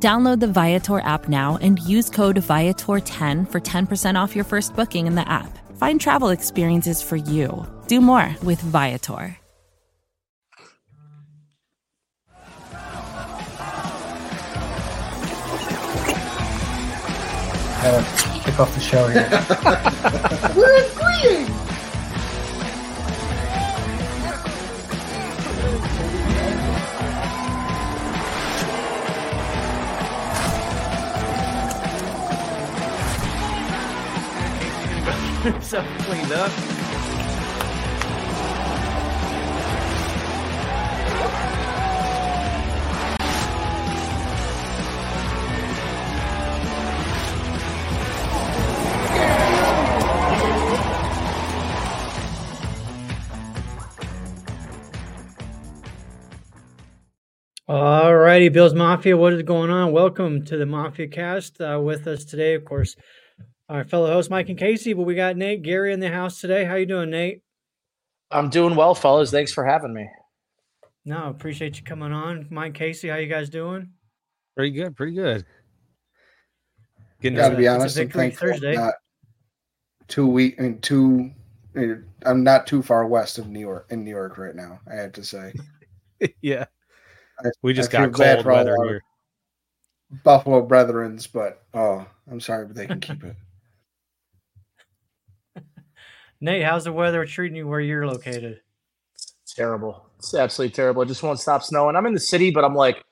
Download the Viator app now and use code Viator10 for 10% off your first booking in the app. Find travel experiences for you. Do more with Viator. Gotta kick off the show here. We're agreeing. So cleaned up. All righty, Bills Mafia, what is going on? Welcome to the Mafia Cast. Uh, with us today, of course, our fellow host Mike and Casey. But we got Nate Geary in the house today. How you doing, Nate? I'm doing well, fellas. Thanks for having me. No, appreciate you coming on, Mike Casey. How you guys doing? Pretty good, pretty good. Getting Got to a- be it's a honest, I'm victory thankful. I'm Thursday. Not two week, I mean, two. I'm not too far west of New York in New York right now. I have to say, yeah. I- We just I got cold weather here. Buffalo Brethrens, but oh, I'm sorry, but they can keep it. Nate, how's the weather treating you where you're located? Terrible. It's absolutely terrible. It just won't stop snowing. I'm in the city, but I'm like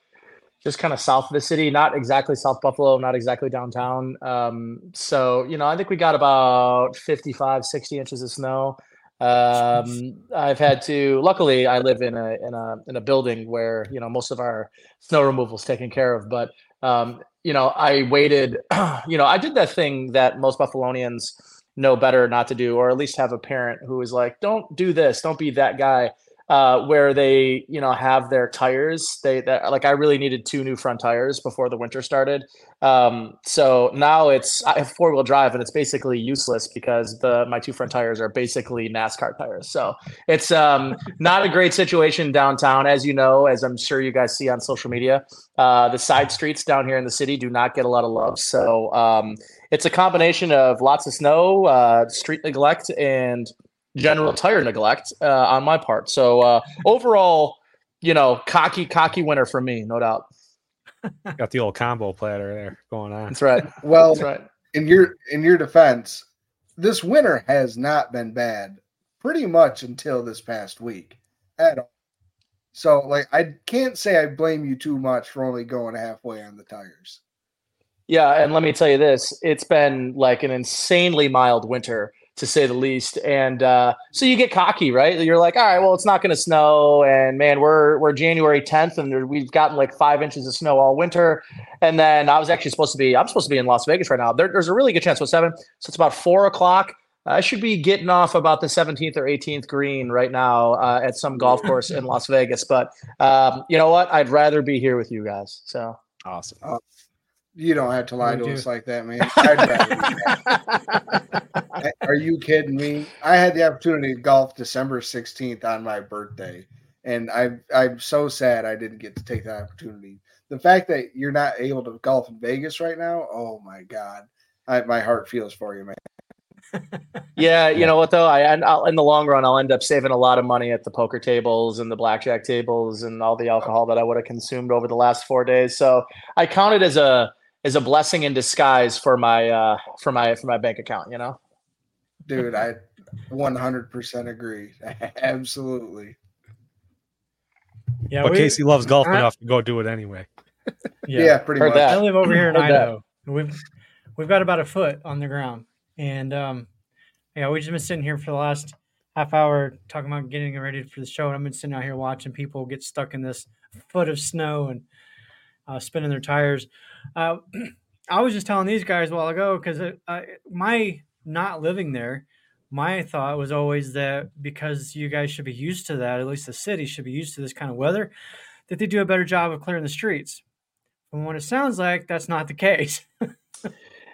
just kind of south of the city, not exactly South Buffalo, not exactly downtown. Um, so, you know, I think we got about 55, 60 inches of snow. Um, I've had to, luckily I live in a, in a, in a building where, you know, most of our snow removal is taken care of, but, um, you know, I waited, you know, I did that thing that most Buffalonians know better not to do, or at least have a parent who is like, don't do this, don't be that guy uh, where they you know have their tires. They that, like i really needed two new front tires before the winter started. Um, so now it's i have four-wheel drive and it's basically useless because the my two front tires are basically nascar tires. So it's um, not a great situation downtown. As you know as i'm sure you guys see on social media uh, the side streets down here in the city do not get a lot of love. So um, it's a combination of lots of snow uh, street neglect and general tire neglect uh, on my part. So uh, overall, you know, cocky, cocky winner for me, no doubt. Got the old combo platter there going on. That's right. Well, That's right. in your in your defense, this winter has not been bad, pretty much until this past week at all. So, like, I can't say I blame you too much for only going halfway on the tires. Yeah, and let me tell you this: it's been like an insanely mild winter, to say the least. And uh, so you get cocky, right? You're like, all right, well, it's not going to snow, and man, we're we're January 10th, and we've gotten like five inches of snow all winter. And then I was actually supposed to be, I'm supposed to be in Las Vegas right now. There, there's a really good chance. With seven, so it's about four o'clock. I should be getting off about the 17th or 18th green right now uh, at some golf course in Las Vegas. But um, you know what? I'd rather be here with you guys. So Awesome. You don't have to lie to do. us like that, man. Are you kidding me? I had the opportunity to golf December 16th on my birthday, and I I'm so sad I didn't get to take that opportunity. The fact that you're not able to golf in Vegas right now, oh my god, I, my heart feels for you, man. Yeah, you know what though? I I'll, in the long run, I'll end up saving a lot of money at the poker tables and the blackjack tables and all the alcohol that I would have consumed over the last four days. So I count it as a as a blessing in disguise for my uh for my for my bank account. You know. Dude, I 100% agree. Absolutely. Yeah, but we- Casey loves golf I- enough to go do it anyway. Yeah, pretty Heard much. that. I live over here in Heard. Idaho. and We've we've got about a foot on the ground, and um, yeah, we've just been sitting here for the last half hour talking about getting ready for the show. And I've been sitting out here watching people get stuck in this foot of snow and uh, spinning their tires. Uh, I was just telling these guys a while ago because uh, my not living there, my thought was always that because you guys should be used to that, at least the city should be used to this kind of weather, that they do a better job of clearing the streets. And what it sounds like, that's not the case.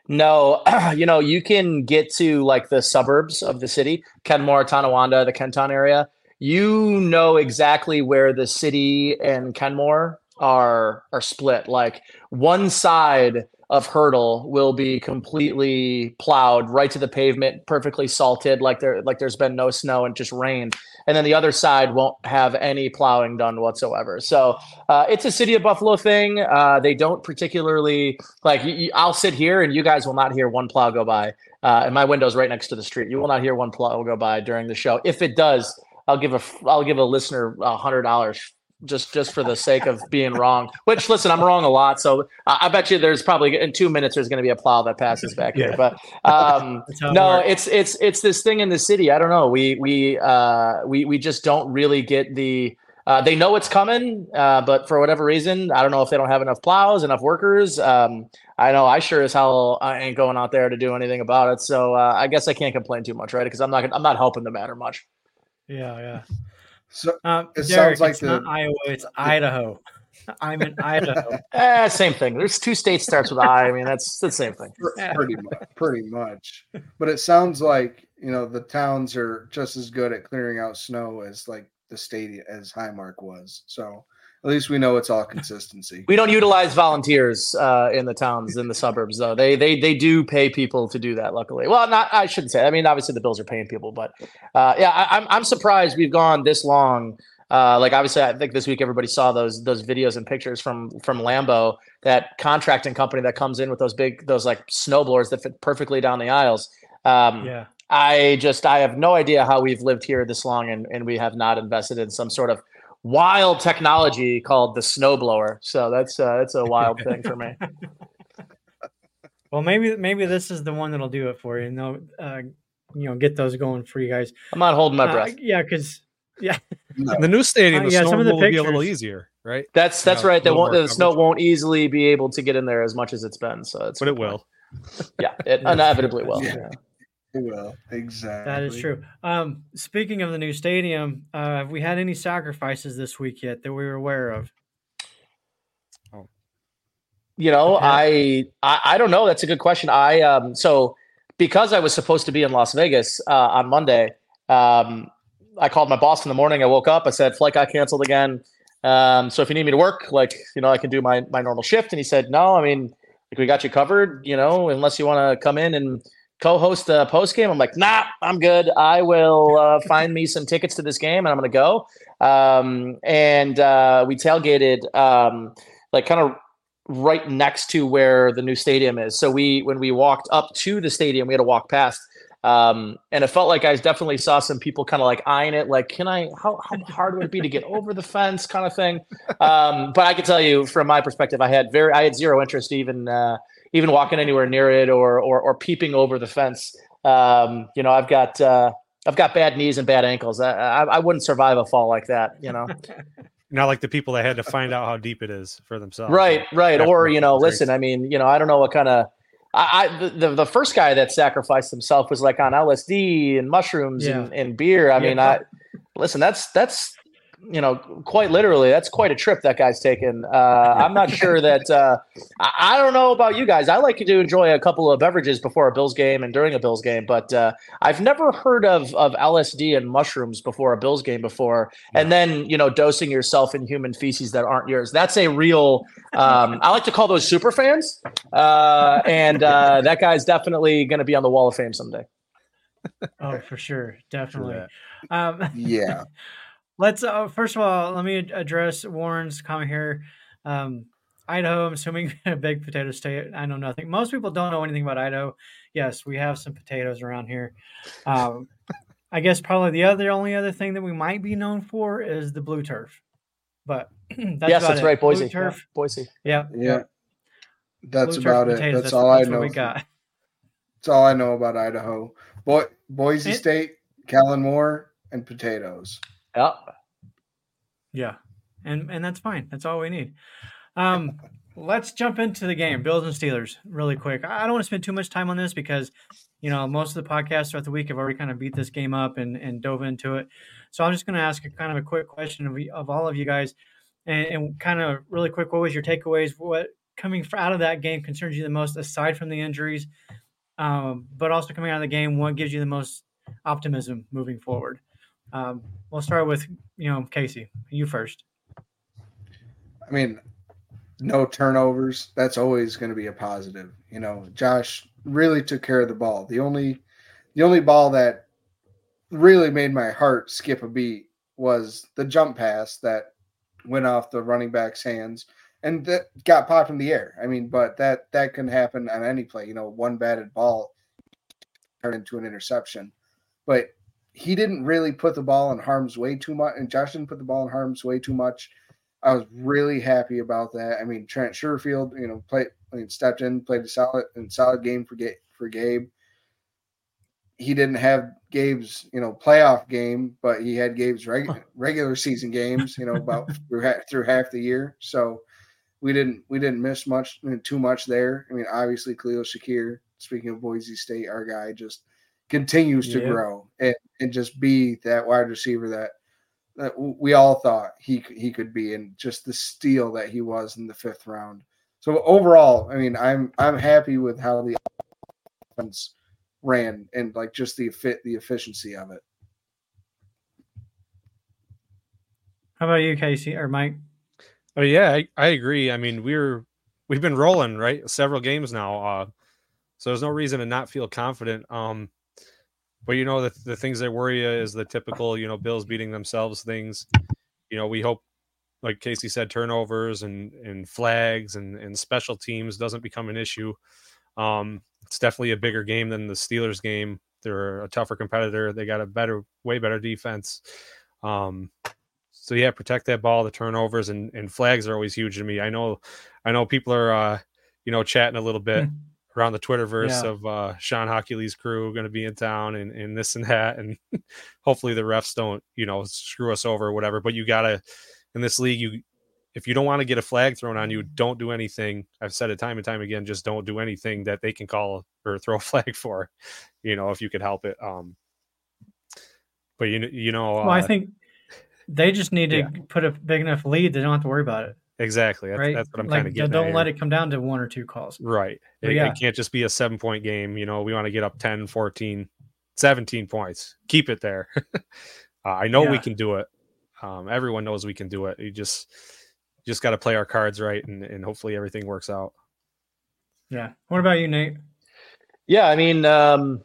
No, you know, you can get to like the suburbs of the city, Kenmore, Tonawanda, the Kenton area. You know exactly where the city and Kenmore are are split. Like one side of Hertel will be completely plowed right to the pavement, perfectly salted, like there like there's been no snow and just rain. And then the other side won't have any plowing done whatsoever. So uh, it's a city of Buffalo thing. Uh, they don't particularly like. I'll sit here and you guys will not hear one plow go by. Uh, and my window's right next to the street. You will not hear one plow go by during the show. If it does, I'll give a I'll give a listener a hundred dollars just just for the sake of being wrong. Which listen, I'm wrong a lot, so I, I bet you there's probably in two minutes there's going to be a plow that passes back yeah. here. But um, no, it it's it's it's this thing in the city. I don't know. We we uh, we we just don't really get the. Uh, they know it's coming, uh, but for whatever reason, I don't know if they don't have enough plows, enough workers. Um, I know I sure as hell I ain't going out there to do anything about it. So uh, I guess I can't complain too much, right? Because I'm not I'm not helping the matter much. Yeah, yeah. So Um, it Derek, sounds like it's the not Iowa, it's Idaho. I'm in Idaho. Eh, same thing. There's two states starts with I. I mean, that's the same thing. pretty much, pretty much. But it sounds like you know the towns are just as good at clearing out snow as like the stadium as Highmark was. So at least we know it's all consistency. We don't utilize volunteers uh, in the towns in the suburbs, though. They they they do pay people to do that. Luckily, well, not I shouldn't say. I mean, obviously the bills are paying people, but uh, yeah, I, I'm I'm surprised we've gone this long. Uh, like obviously, I think this week everybody saw those those videos and pictures from from Lambo, that contracting company that comes in with those big those like snowblowers that fit perfectly down the aisles. Um, Yeah. I just I have no idea how we've lived here this long and, and we have not invested in some sort of wild technology called the snowblower. So that's uh, that's a wild thing for me. Well, maybe maybe this is the one that'll do it for you. And they'll, uh, you know, get those going for you guys. I'm not holding my Uh, breath. yeah, because yeah, No. The new stadium, Uh, the yeah, snow some of the will be a little easier, right? That's that's Yeah, right. They won't more the snow won't easily be able to get in there as much as it's been. So it's But it will. Yeah, it inevitably will. Yeah. Yeah. Well, exactly. that is true. Um, speaking of the new stadium, uh, have we had any sacrifices this week yet that we were aware of? You know, Okay. I, I I don't know. That's a good question. I um so because I was supposed to be in Las Vegas uh, on Monday, um, I called my boss in the morning. I woke up. I said flight got canceled again. Um, so if you need me to work, like you know, I can do my my normal shift. And he said, no, I mean, like we got you covered. You know, unless you want to come in and co-host a post game. I'm like, nah, I'm good. I will uh, find me some tickets to this game, and I'm gonna go. Um, and uh, we tailgated um, like kind of right next to where the new stadium is. So we when we walked up to the stadium, we had to walk past. Um, and it felt like I definitely saw some people kind of like eyeing it, like, can I how how hard would it be to get over the fence kind of thing. Um, but I can tell you from my perspective, I had very I had zero interest even uh even walking anywhere near it or or or peeping over the fence. Um, you know, I've got uh I've got bad knees and bad ankles. I, I, I wouldn't survive a fall like that, you know. Not like the people that had to find out how deep it is for themselves. Right, right. Or you know, listen. I mean, you know, I don't know what kind of. I, I the, the first guy that sacrificed himself was like on LSD and mushrooms and, and beer. I mean, I listen. That's that's you know quite literally that's quite a trip that guy's taken. Uh, I'm not sure that uh, I, I don't know about you guys. I like to enjoy a couple of beverages before a Bills game and during a Bills game, but uh, I've never heard of of LSD and mushrooms before a Bills game before, and then you know dosing yourself in human feces that aren't yours. That's a real. Um, I like to call those super fans, uh, and uh, that guy's definitely going to be on the Wall of Fame someday. Oh, for sure, definitely. that. Um, Yeah. Let's uh, first of all let me address Warren's comment here. Um, Idaho, I'm assuming a big potato state. I know nothing. Most people don't know anything about Idaho. Yes, we have some potatoes around here. Um, I guess probably the other only other thing that we might be known for is the blue turf. But that's yes, that's it. right, Blue Boise. Yeah, turf. Boise. Yeah, Yeah. That's Blue about it. potatoes, That's, all I know. We got. That's all I know about Idaho. Boy, Boise It- State, Kellen Moore, and potatoes. Yeah. Yeah, and and that's fine. That's all we need. Um, let's jump into the game, Bills and Steelers, really quick. I don't want to spend too much time on this because, you know, most of the podcasts throughout the week have already kind of beat this game up and, and dove into it. So I'm just going to ask a kind of a quick question of, of all of you guys, and, and kind of really quick. What was your takeaways? What coming out of that game concerns you the most, aside from the injuries, um, but also coming out of the game, what gives you the most optimism moving forward? Um, we'll start with you know Casey. You first. I mean, no turnovers. That's always going to be a positive. You know, Josh really took care of the ball. The only, the only ball that really made my heart skip a beat was the jump pass that went off the running back's hands and that got popped in the air. I mean, but that that can happen on any play. You know, one batted ball turned into an interception, but he didn't really put the ball in harm's way too much, and Josh didn't put the ball in harm's way too much. I was really happy about that. I mean, Trent Sherfield, you know, played, I mean, stepped in, played a solid and solid game for Gabe, for Gabe. He didn't have Gabe's, you know, playoff game, but he had Gabe's reg- regular season games, you know, about through, ha- through half the year. So we didn't we didn't miss much too much there. I mean, obviously Khalil Shakir, speaking of Boise State, our guy just continues to grow and, and just be that wide receiver that that we all thought he he could be, and just the steal that he was in the fifth round. So overall, I mean, I'm I'm happy with how the offense ran and like just the fit the efficiency of it. How about you, Casey or Mike? Oh yeah, I, I agree. I mean, we're we've been rolling right several games now, uh, so there's no reason to not feel confident. Um, but you know the the things that worry you is the typical you know Bills beating themselves things. You know we hope, like Casey said, turnovers and and flags and and special teams doesn't become an issue. Um, it's definitely a bigger game than the Steelers game. They're a tougher competitor. They got a better, way better defense. Um, so yeah, protect that ball. The turnovers and, and flags are always huge to me. I know, I know people are, uh, you know, chatting a little bit. Mm around the Twitterverse yeah. of uh, Shawn Hochuli's crew going to be in town and, and this and that. And hopefully the refs don't, you know, screw us over or whatever. But you got to, in this league, you, if you don't want to get a flag thrown on you, don't do anything. I've said it time and time again, just don't do anything that they can call or throw a flag for, you know, if you could help it. Um, but you, you know, well, uh, I think they just need to yeah. put a big enough lead. They don't have to worry about it. Exactly. That's, right? that's what I'm like, kind of getting. Don't let it come down to one or two calls. Right. It, yeah. it, can't just be a seven point game. You know, we want to get up 10, 14, 17 points. Keep it there. uh, I know yeah. we can do it. Um, everyone knows we can do it. You just just got to play our cards right, and, and hopefully everything works out. Yeah. What about you, Nate? Yeah, I mean, um,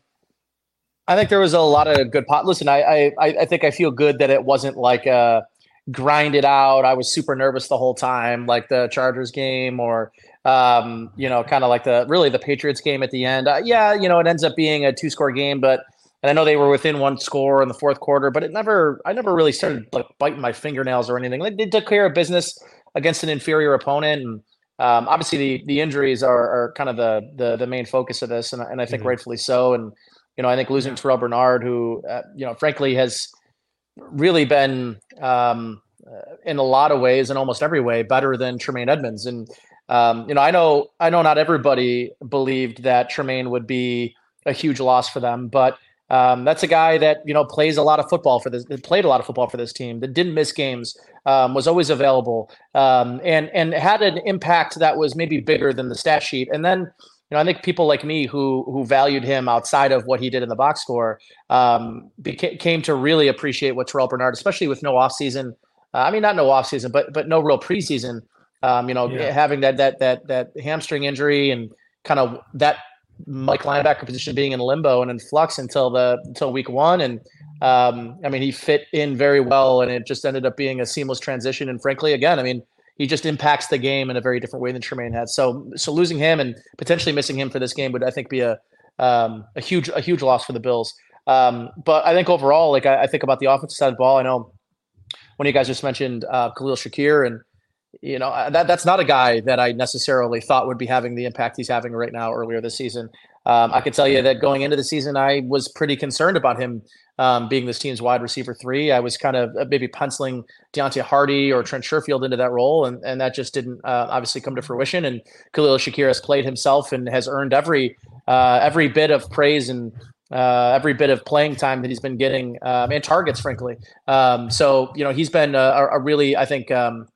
I think there was a lot of good pot. Listen, I, I I think I feel good that it wasn't like a grind it out. I was super nervous the whole time, like the Chargers game, or um, you know, kind of like the really the Patriots game at the end. Uh, yeah, you know, it ends up being a two score game, but and I know they were within one score in the fourth quarter, but it never, I never really started like biting my fingernails or anything. Like they took care of business against an inferior opponent, and um, obviously the the injuries are, are kind of the, the the main focus of this, and, and I think mm-hmm. rightfully so. And you know, I think losing Terrel Bernard, who uh, you know, frankly has really been um, uh, in a lot of ways, in almost every way, better than Tremaine Edmunds. And um, you know, I know I know not everybody believed that Tremaine would be a huge loss for them, but um, that's a guy that you know plays a lot of football for this. Played a lot of football for this team. That didn't miss games. Um, was always available, um, and and had an impact that was maybe bigger than the stat sheet. And then you know, I think people like me who who valued him outside of what he did in the box score um, beca- came to really appreciate what Terrel Bernard, especially with no offseason. Uh, I mean, not no offseason, but but no real preseason. Um, you know, yeah. having that that that that hamstring injury and kind of that Mike linebacker position being in limbo and in flux until the until week one. And um, I mean, he fit in very well, and it just ended up being a seamless transition. And frankly, again, I mean, he just impacts the game in a very different way than Tremaine had. So so losing him and potentially missing him for this game would I think be a um, a huge a huge loss for the Bills. Um, but I think overall, like I, I, think about the offensive side of the ball. I know one of you guys just mentioned uh, Khalil Shakir, and you know that that's not a guy that I necessarily thought would be having the impact he's having right now earlier this season. Um, I could tell you that going into the season, I was pretty concerned about him um, being this team's wide receiver three. I was kind of uh, maybe penciling Deonte Harty or Trent Sherfield into that role, and, and that just didn't uh, obviously come to fruition. And Khalil Shakir has played himself and has earned every uh, every bit of praise and uh, every bit of playing time that he's been getting um, and targets, frankly. Um, so you know he's been a, a really, I think, um,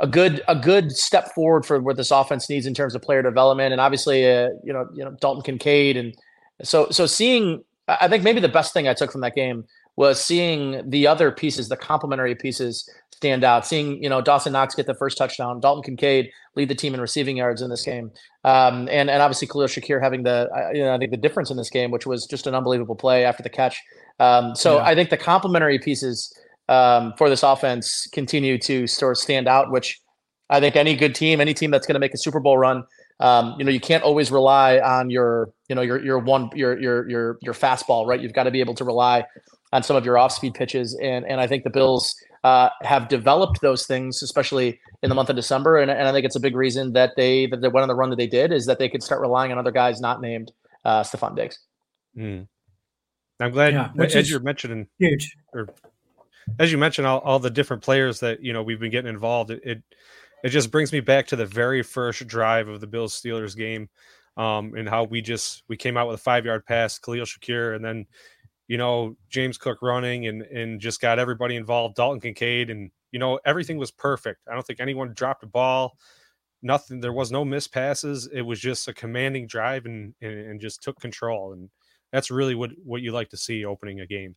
a good a good step forward for what this offense needs in terms of player development, and obviously, uh, you know, you know Dalton Kincaid, and so so seeing, I think maybe the best thing I took from that game was seeing the other pieces, the complementary pieces, stand out. Seeing you know Dawson Knox get the first touchdown, Dalton Kincaid lead the team in receiving yards in this game, um, and and obviously Khalil Shakir having the you know I think the difference in this game, which was just an unbelievable play after the catch. Um, so yeah. I think the complementary pieces um, for this offense continue to sort of stand out, which I think any good team, any team that's going to make a Super Bowl run, um, you know, you can't always rely on your, you know, your your one your your your your fastball, right? You've got to be able to rely on some of your off-speed pitches, and and I think the Bills uh, have developed those things, especially in the month of December, and, and I think it's a big reason that they that they went on the run that they did is that they could start relying on other guys not named uh, Stefon Diggs. Mm. I'm glad yeah, as you're mentioning huge. Or as you mentioned, all, all the different players that you know we've been getting involved. It, it, it just brings me back to the very first drive of the Bills Steelers game, um, and how we just we came out with a five yard pass, Khalil Shakir, and then you know James Cook running and and just got everybody involved, Dalton Kincaid, and you know everything was perfect. I don't think anyone dropped a ball. Nothing. There was no missed passes. It was just a commanding drive and, and, and just took control. And that's really what what you like to see opening a game.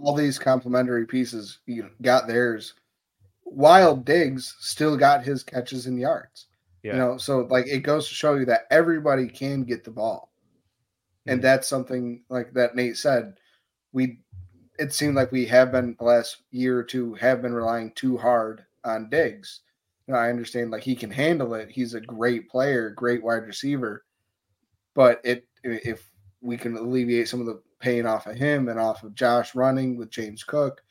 all these complementary pieces you know, got theirs. Wild Diggs still got his catches and yards. Yeah. You know, so like it goes to show you that everybody can get the ball. And mm-hmm. that's something like that Nate said. We it seemed like we have been the last year or two have been relying too hard on Diggs. You know, I understand like he can handle it. He's a great player, great wide receiver. But it if we can alleviate some of the pain off of him and off of Josh running with James Cook.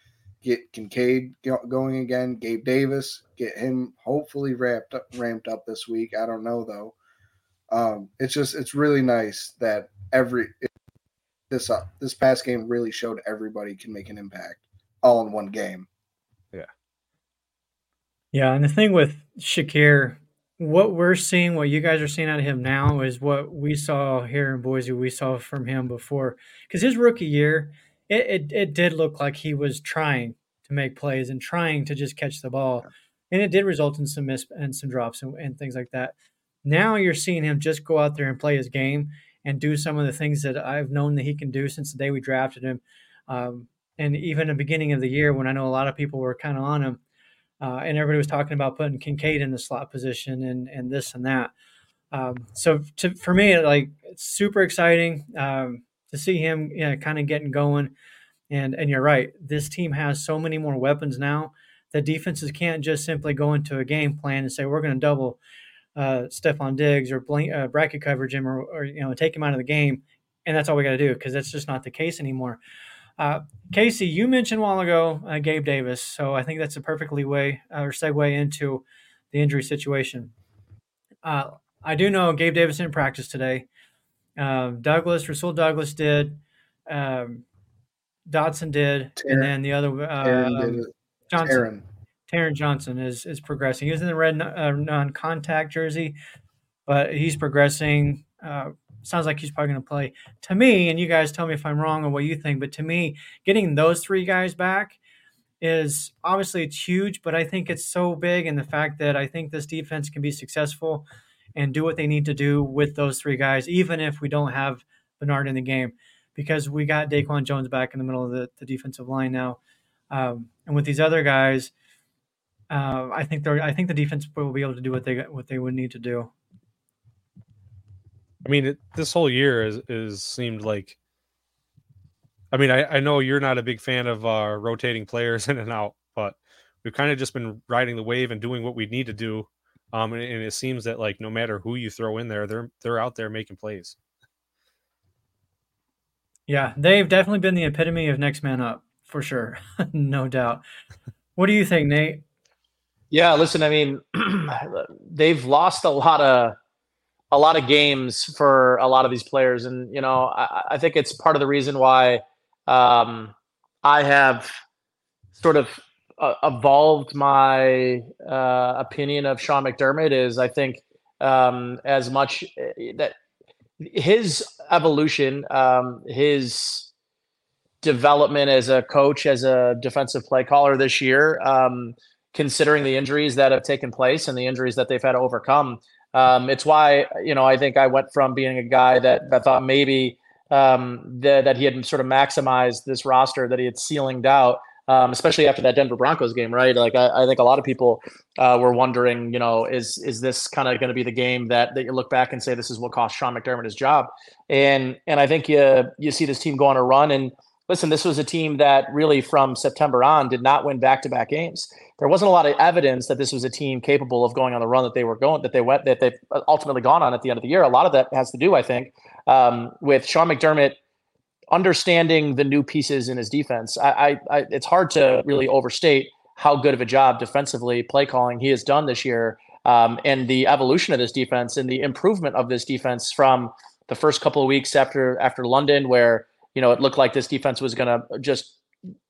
Get Kincaid going again. Gabe Davis, get him hopefully ramped up, ramped up this week. I don't know though. Um, it's just it's really nice that every this uh, this past game really showed everybody can make an impact all in one game. Yeah. Yeah, and the thing with Shakir, what we're seeing, what you guys are seeing out of him now is what we saw here in Boise, we saw from him before. Because his rookie year, it, it, it, did look like he was trying to make plays and trying to just catch the ball. And it did result in some miss and some drops and, and things like that. Now you're seeing him just go out there and play his game and do some of the things that I've known that he can do since the day we drafted him. Um, and even the beginning of the year when I know a lot of people were kind of on him, uh, and everybody was talking about putting Kincaid in the slot position and and this and that. Um, so to, for me, like it's super exciting um, to see him you know, kind of getting going. And and you're right, this team has so many more weapons now that defenses can't just simply go into a game plan and say we're going to double uh, Stefon Diggs or blank, uh, bracket coverage him or, or you know take him out of the game, and that's all we got to do because that's just not the case anymore. Uh, Casey, you mentioned a while ago uh, Gabe Davis, so I think that's a perfectly way uh, or segue into the injury situation. Uh, I do know Gabe Davis didn't practice today. Um, Douglas, Rasul Douglas did. Um, Dotson did, and then the other uh, Johnson, Taron. Johnson is is progressing. He was in the red uh, non-contact jersey, but he's progressing sounds like he's probably going to play. To me, and you guys tell me if I'm wrong or what you think, but to me, getting those three guys back is obviously it's huge, but I think it's so big in the fact that I think this defense can be successful and do what they need to do with those three guys, even if we don't have Bernard in the game. because we got Daquan Jones back in the middle of the, the defensive line now. Um, and with these other guys, uh, I think they're I think the defense will be able to do what they what they would need to do. I mean, it, this whole year is, is seemed like. I mean, I, I know you're not a big fan of uh, rotating players in and out, but we've kind of just been riding the wave and doing what we need to do. Um, and, and it seems that like no matter who you throw in there, they're they're out there making plays. Yeah, they've definitely been the epitome of next man up for sure, no doubt. What do you think, Nate? Yeah, listen, I mean, they've lost a lot of a lot of games for a lot of these players, and you know, I, I think it's part of the reason why um, I have sort of uh, evolved my uh, opinion of Sean McDermott. Is I think um, as much eh, that his evolution, um, his development as a coach, as a defensive play caller this year, um, considering the injuries that have taken place and the injuries that they've had to overcome. Um, it's why you know I think I went from being a guy that that thought maybe um, that, that he had sort of maximized this roster that he had ceilinged out um, especially after that Denver Broncos game, right? Like I, I think a lot of people uh, were wondering, you know, is is this kind of going to be the game that that you look back and say this is what cost Sean McDermott his job? And and I think you you see this team go on a run and listen, this was a team that really from September on did not win back to back games. There wasn't a lot of evidence that this was a team capable of going on the run that they were going that they went that they've ultimately gone on at the end of the year. A lot of that has to do, I think, um, with Sean McDermott understanding the new pieces in his defense. I, I, I, it's hard to really overstate how good of a job defensively play calling he has done this year, um, and the evolution of this defense and the improvement of this defense from the first couple of weeks after after London, where you know it looked like this defense was going to just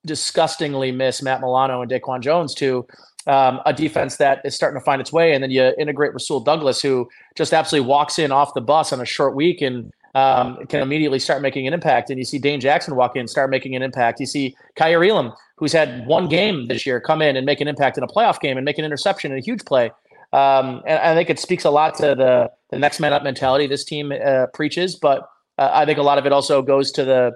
disgustingly miss Matt Milano and Daquan Jones to um, a defense that is starting to find its way, and then you integrate Rasul Douglas, who just absolutely walks in off the bus on a short week and um, can immediately start making an impact. And you see Dane Jackson walk in, start making an impact. You see Kaiir Elam, who's had one game this year, come in and make an impact in a playoff game and make an interception and a huge play. Um, and I think it speaks a lot to the the next man up mentality this team uh, preaches. But uh, I think a lot of it also goes to the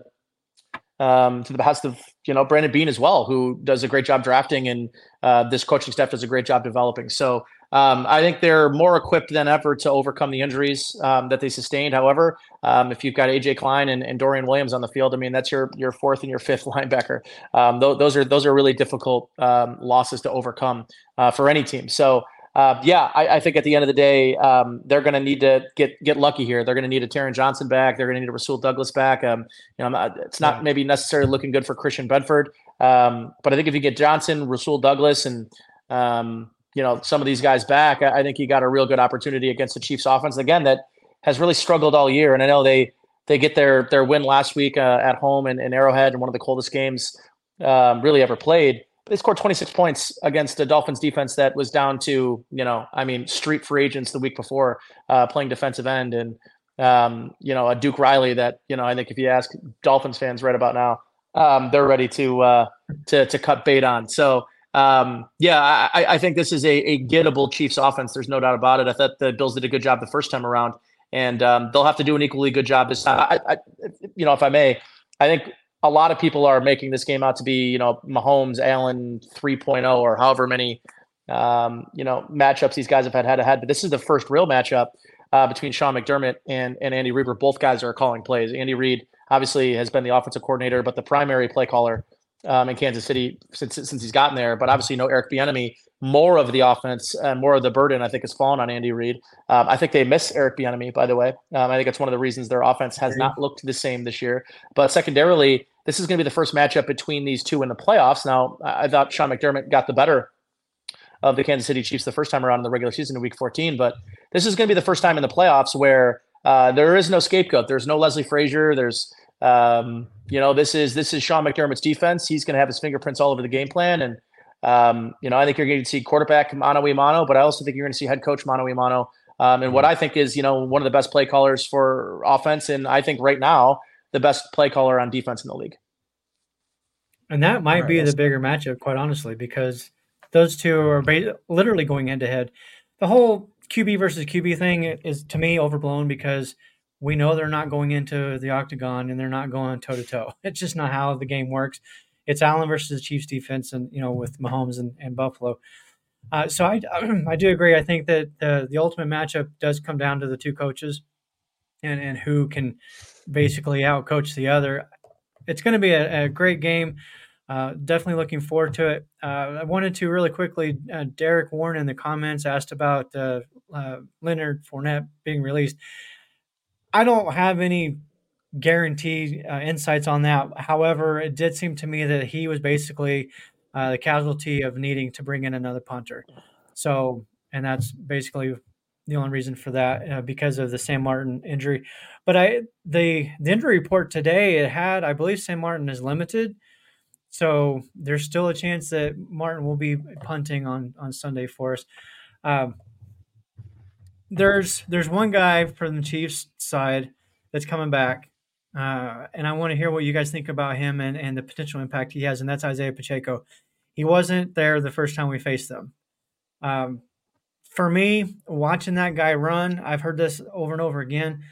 um, to the behest of you know Brandon Beane as well, who does a great job drafting, and uh, this coaching staff does a great job developing. So um, I think they're more equipped than ever to overcome the injuries um, that they sustained. However, um, if you've got AJ Klein and, and, Dorian Williams on the field, I mean that's your your fourth and your fifth linebacker. Um, th- those are those are really difficult um, losses to overcome uh, for any team. So. Uh, yeah, I, I, think at the end of the day, um, they're going to need to get get lucky here. They're going to need a Taron Johnson back. They're going to need a Rasul Douglas back. you know, it's not maybe necessarily looking good for Christian Benford, but I think if you get Johnson, Rasul Douglas, and um, you know some of these guys back, I, I think you got a real good opportunity against the Chiefs offense again that has really struggled all year. And I know they they get their their win last week uh, at home in, in, Arrowhead in one of the coldest games um, really ever played. They scored 26 points against the Dolphins defense that was down to you know I mean street free agents the week before uh, playing defensive end and um, you know a Duke Riley that you know I think if you ask Dolphins fans right about now um, they're ready to uh, to to cut bait on. So um, yeah, I, I, think this is a, a, gettable Chiefs offense. There's no doubt about it. I thought the Bills did a good job the first time around, and um, they'll have to do an equally good job this time. I, I, you know, if I may, I think a lot of people are making this game out to be, you know, Mahomes, Allen 3.0 or however many, um, you know, matchups these guys have had head to head. But this is the first real matchup uh, between Sean McDermott and, and Andy Reid, both guys are calling plays. Andy Reid obviously has been the offensive coordinator, but the primary play caller um, in Kansas City since since he's gotten there. But obviously, you know Eric Bieniemy. More of the offense and more of the burden, I think, has fallen on Andy Reid. Um, I think they miss Eric Bieniemy, by the way. Um, I think it's one of the reasons their offense has not looked the same this year. But secondarily, this is going to be the first matchup between these two in the playoffs. Now, I thought Sean McDermott got the better of the Kansas City Chiefs the first time around in the regular season in Week 14, but this is going to be the first time in the playoffs where uh, there is no scapegoat. There's no Leslie Frazier. There's um, you know, this is this is Sean McDermott's defense. He's going to have his fingerprints all over the game plan, and um, you know, I think you're going to see quarterback mano a mano, but I also think you're going to see head coach mano a mano. Um, and what I think is, you know, one of the best play callers for offense, and I think right now the best play caller on defense in the league. And that might right, be the bigger matchup, quite honestly, because those two are ba- literally going head to head. The whole QB versus QB thing is to me overblown because we know they're not going into the octagon and they're not going toe to toe. It's just not how the game works. It's Allen versus the Chiefs defense, and you know with Mahomes and, and Buffalo. Uh, so I, I do agree. I think that the the ultimate matchup does come down to the two coaches, and and who can basically outcoach the other. It's going to be a, a great game. Uh, definitely looking forward to it. Uh, I wanted to really quickly. Uh, Derek Warren in the comments asked about uh, uh, Leonard Fournette being released. I don't have any guaranteed uh, insights on that. However, it did seem to me that he was basically the casualty of needing to bring in another punter. So, and that's basically the only reason for that because of the Sam Martin injury. But I the the injury report today it had I believe Sam Martin is limited. So there's still a chance that Martin will be punting on on Sunday for us. Um, there's there's one guy from the Chiefs side that's coming back, uh, and I want to hear what you guys think about him and, and the potential impact he has, and that's Isaiah Pacheco. He wasn't there the first time we faced them. Um, for me, watching that guy run, I've heard this over and over again.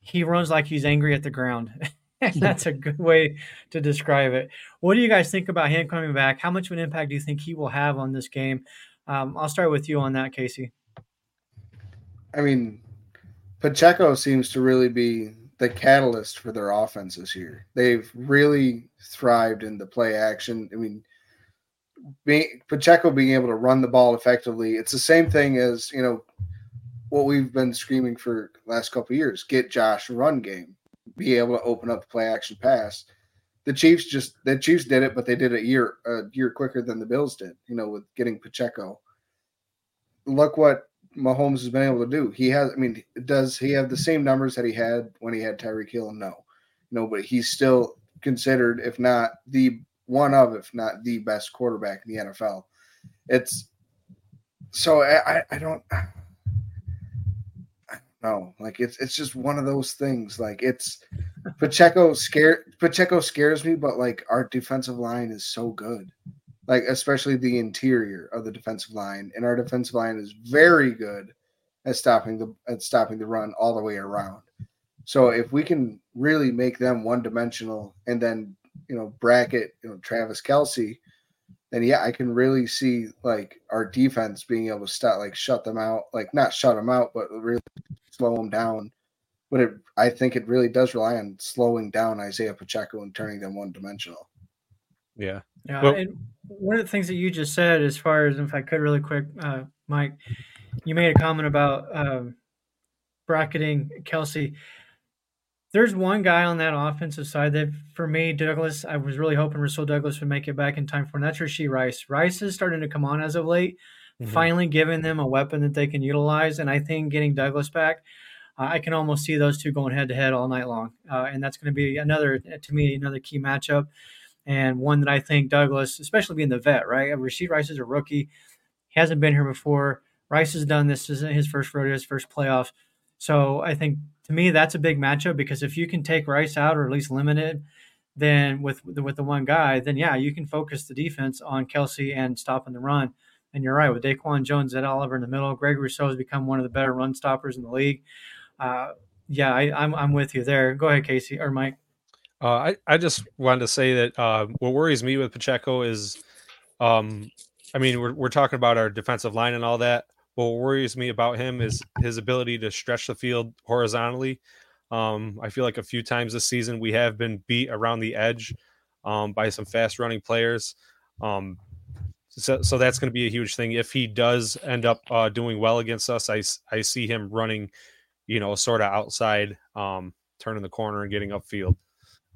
He runs like he's angry at the ground. That's a good way to describe it. What do you guys think about him coming back? How much of an impact do you think he will have on this game? Um, I'll start with you on that, Casey. I mean, Pacheco seems to really be the catalyst for their offense this year. They've really thrived in the play action. I mean, being Pacheco being able to run the ball effectively, it's the same thing as you know what we've been screaming for last couple years: get Josh run game be able to open up the play action pass. The Chiefs just the Chiefs did it, but they did it a year a year quicker than the Bills did. You know, with getting Pacheco. Look what Mahomes has been able to do. He has. I mean, does he have the same numbers that he had when he had Tyreek Hill? No, no, but he's still considered, if not the one of, if not the best quarterback in the NFL. It's so I, I don't no, like it's it's just one of those things. Like it's Pacheco scare Pacheco scares me, but like our defensive line is so good. Like especially the interior of the defensive line, and our defensive line is very good at stopping the at stopping the run all the way around. So if we can really make them one dimensional and then you know bracket you know Travis Kelce, then yeah, I can really see like our defense being able to stop like shut them out, like not shut them out, but really slow them down. But it, I think it really does rely on slowing down Isaiah Pacheco and turning them one dimensional. Yeah. Yeah. Well, and one of the things that you just said, as far as if I could really quick, uh, Mike, you made a comment about um, bracketing Kelce. There's one guy on that offensive side that, for me, Douglas, I was really hoping Rasul Douglas would make it back in time for, and that's Rashee Rice. Rice is starting to come on as of late mm-hmm. finally giving them a weapon that they can utilize. And I think getting Douglas back, uh, I can almost see those two going head to head all night long. Uh, and that's going to be another, to me, another key matchup. And one that I think Douglas, especially being the vet, right? Rashee Rice is a rookie. He hasn't been here before. Rice has done this. This is his first rodeo, his first playoffs. So I think to me that's a big matchup because if you can take Rice out or at least limit it, then with with the one guy, then yeah, you can focus the defense on Kelce and stopping the run. And you're right with Daquan Jones, Ed Oliver in the middle. Greg Rousseau has become one of the better run stoppers in the league. Uh, yeah, I, I'm, I'm with you there. Go ahead, Casey or Mike. Uh, I I just wanted to say that uh, what worries me with Pacheco is, um, I mean, we're we're talking about our defensive line and all that. What worries me about him is his ability to stretch the field horizontally. Um, I feel like a few times this season we have been beat around the edge um, by some fast running players. Um, so, so that's going to be a huge thing. If he does end up uh, doing well against us, I, I see him running, you know, sort of outside, um, turning the corner and getting upfield.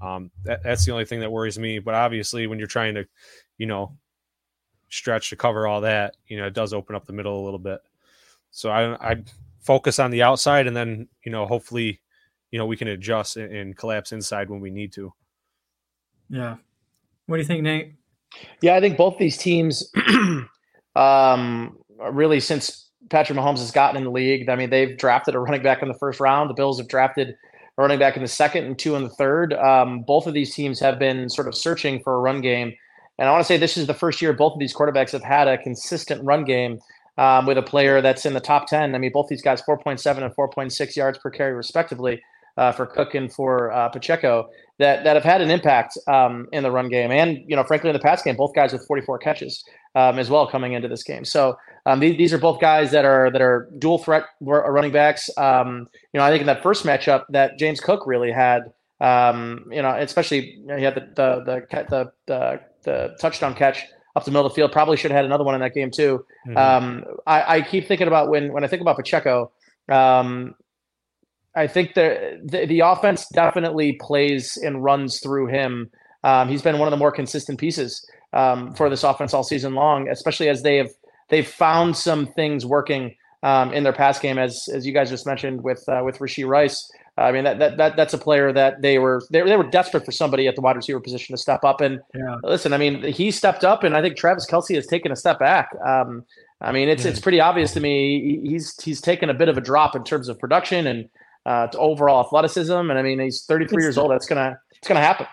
Um, that, that's the only thing that worries me. But obviously, when you're trying to, you know, stretch to cover all that, you know, it does open up the middle a little bit. So I, I focus on the outside, and then you know, hopefully, you know, we can adjust and, and collapse inside when we need to. Yeah. What do you think, Nate? Yeah, I think both these teams, um, really since Patrick Mahomes has gotten in the league, I mean, they've drafted a running back in the first round. The Bills have drafted running back in the second and two in the third. Um, both of these teams have been sort of searching for a run game. And I want to say this is the first year both of these quarterbacks have had a consistent run game. um, with a player that's in the top 10. I mean, both these guys, 4.7 and 4.6 yards per carry, respectively, uh, for Cook and for uh, Pacheco, that, that have had an impact um, in the run game. And, you know, frankly, in the pass game, both guys with 44 catches um, as well coming into this game. So um, these, these are both guys that are that are dual threat running backs. Um, you know, I think in that first matchup that James Cook really had, um, you know, especially you know, he had the the, the the the the touchdown catch up the middle of the field. Probably should have had another one in that game too. Mm-hmm. Um, I, I, keep thinking about when when I think about Pacheco. Um, I think the, the, the offense definitely plays and runs through him. Um, he's been one of the more consistent pieces um, for this offense all season long, especially as they have they've found some things working um, in their pass game, as as you guys just mentioned with uh, with Rashee Rice. I mean that, that that that's a player that they were they, they were desperate for somebody at the wide receiver position to step up. And yeah. listen, I mean he stepped up, and I think Travis Kelce has taken a step back. Um, I mean it's it's pretty obvious to me he's he's taken a bit of a drop in terms of production and uh, overall athleticism. And I mean he's 33 it's, years old. That's gonna it's gonna happen.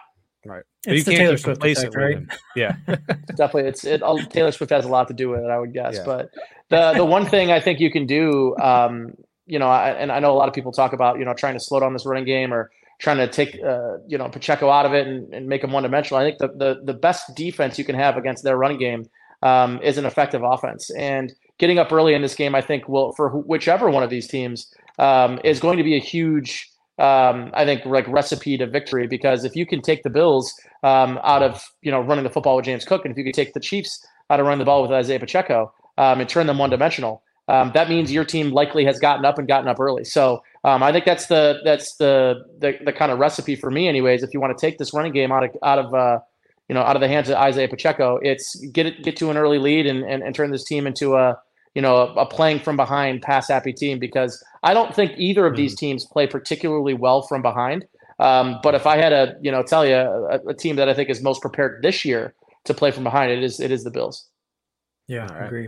It's the Taylor Swift effect, right? Yeah, definitely. It's it. Taylor Swift has a lot to do with it, I would guess. Yeah. But the the one thing I think you can do, um, you know, I, and I know a lot of people talk about, you know, trying to slow down this running game or trying to take, uh, you know, Pacheco out of it and, and make him one dimensional. I think the, the the best defense you can have against their running game um, is an effective offense. And getting up early in this game, I think, will for whichever one of these teams um, is going to be a huge um, I think like recipe to victory because if you can take the Bills um, out of you know running the football with James Cook, and if you can take the Chiefs out of running the ball with Isaiah Pacheco um, and turn them one dimensional, um, that means your team likely has gotten up and gotten up early. So um, I think that's the that's the, the, the kind of recipe for me, anyways. If you want to take this running game out of out of uh, you know out of the hands of Isaiah Pacheco, it's get it get to an early lead and and, and turn this team into a you know, a, a, playing from behind pass happy team because I don't think either of mm-hmm. these teams play particularly well from behind. Um, but if I had to, you know, tell you a, a, team that I think is most prepared this year to play from behind, it is it is the Bills. Yeah, I agree.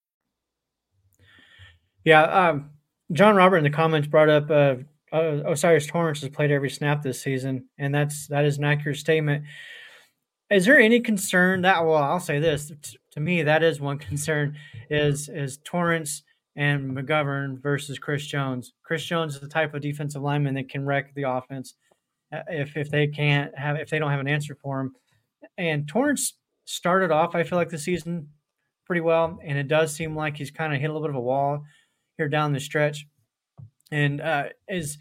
Yeah, um, John Robert in the comments brought up uh, uh, O'Cyrus Torrence has played every snap this season, and that's that is an accurate statement. Is there any concern that? Well, I'll say this to me, that is one concern: is is Torrence and McGovern versus Chris Jones. Chris Jones is the type of defensive lineman that can wreck the offense uh, if if they can't have if they don't have an answer for him. And Torrence started off, I feel like the season pretty well, and it does seem like he's kind of hit a little bit of a wall here down the stretch. And uh, is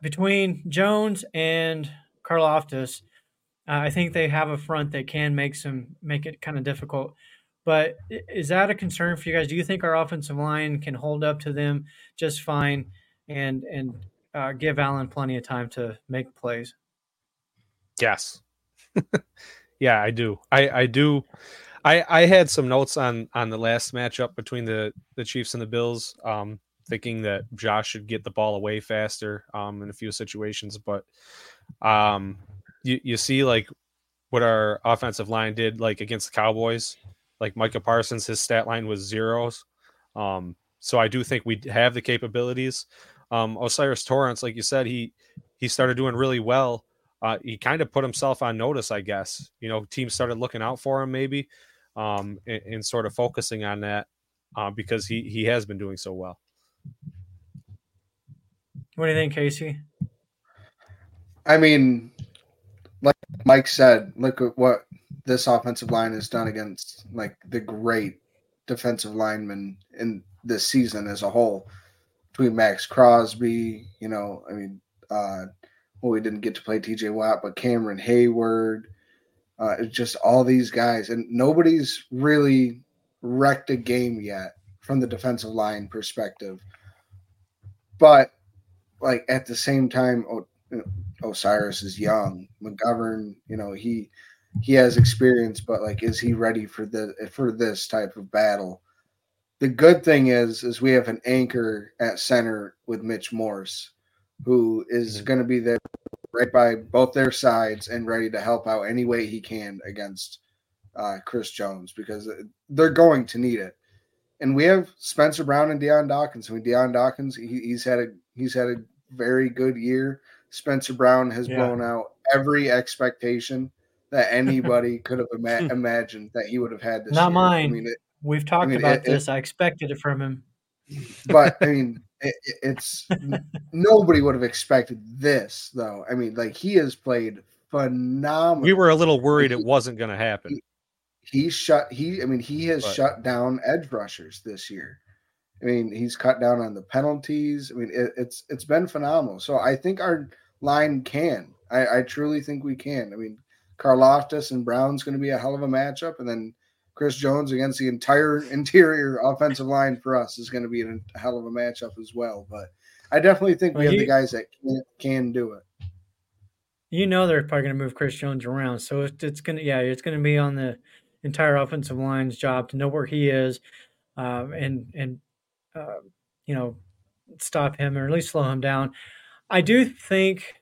between Jones and Karlaftis, uh, I think they have a front that can make some make it kind of difficult. But is that a concern for you guys? Do you think our offensive line can hold up to them just fine and and uh, give Allen plenty of time to make plays? Yes. yeah, I do. I I do. I I had some notes on on the last matchup between the the Chiefs and the Bills, um, thinking that Josh should get the ball away faster um, in a few situations, but um, you you see like what our offensive line did like against the Cowboys, like Micah Parsons, his stat line was zeros. Um, so I do think we have the capabilities. Um, O'Cyrus Torrence, like you said, he he started doing really well. Uh, he kind of put himself on notice, I guess. You know, teams started looking out for him maybe um, and, and, sort of focusing on that uh, because he he has been doing so well. What do you think, Casey? I mean, like Mike said, look at what this offensive line has done against like the great defensive linemen in this season as a whole. Between Maxx Crosby, you know, I mean, uh, well, we didn't get to play TJ Watt, but Cameron Heyward, uh, it's just all these guys, and nobody's really wrecked a game yet from the defensive line perspective. But like at the same time, O'Cyrus is young. McGovern, you know, he he has experience, but like, is he ready for the for this type of battle? the good thing is is we have an anchor at center with Mitch Morse, who is Mhm. going to be there right by both their sides and ready to help out any way he can against uh, Chris Jones because they're going to need it. And we have Spencer Brown and Dion Dawkins. I mean, Dion Dawkins, he, he's had a he's had a very good year. Spencer Brown has Yeah. blown out every expectation that anybody could have ima- imagined that he would have had this Not year. mine. I mean, it, We've talked mean, about it- it- this. I expected it from him. but I mean, it, it- it's nobody would have expected this, though. I mean, like he has played phenomenal. We were a little worried it wasn't going to happen. he shut he I mean he has But- shut down edge rushers this year. I mean he's cut down on the penalties. I mean it, it's it's been phenomenal. So I think our line can. I, I truly think we can. I mean Karlaftis and Brown's going to be a hell of a matchup, and then Chris Jones against the entire interior offensive line for us is going to be a hell of a matchup as well. But I definitely think we Well, have the guys that can, can do it. You know they're probably going to move Chris Jones around, so it's, it's going to yeah, it's going to be on the entire offensive line's job to know where he is, um, and and uh, you know stop him or at least slow him down. I do think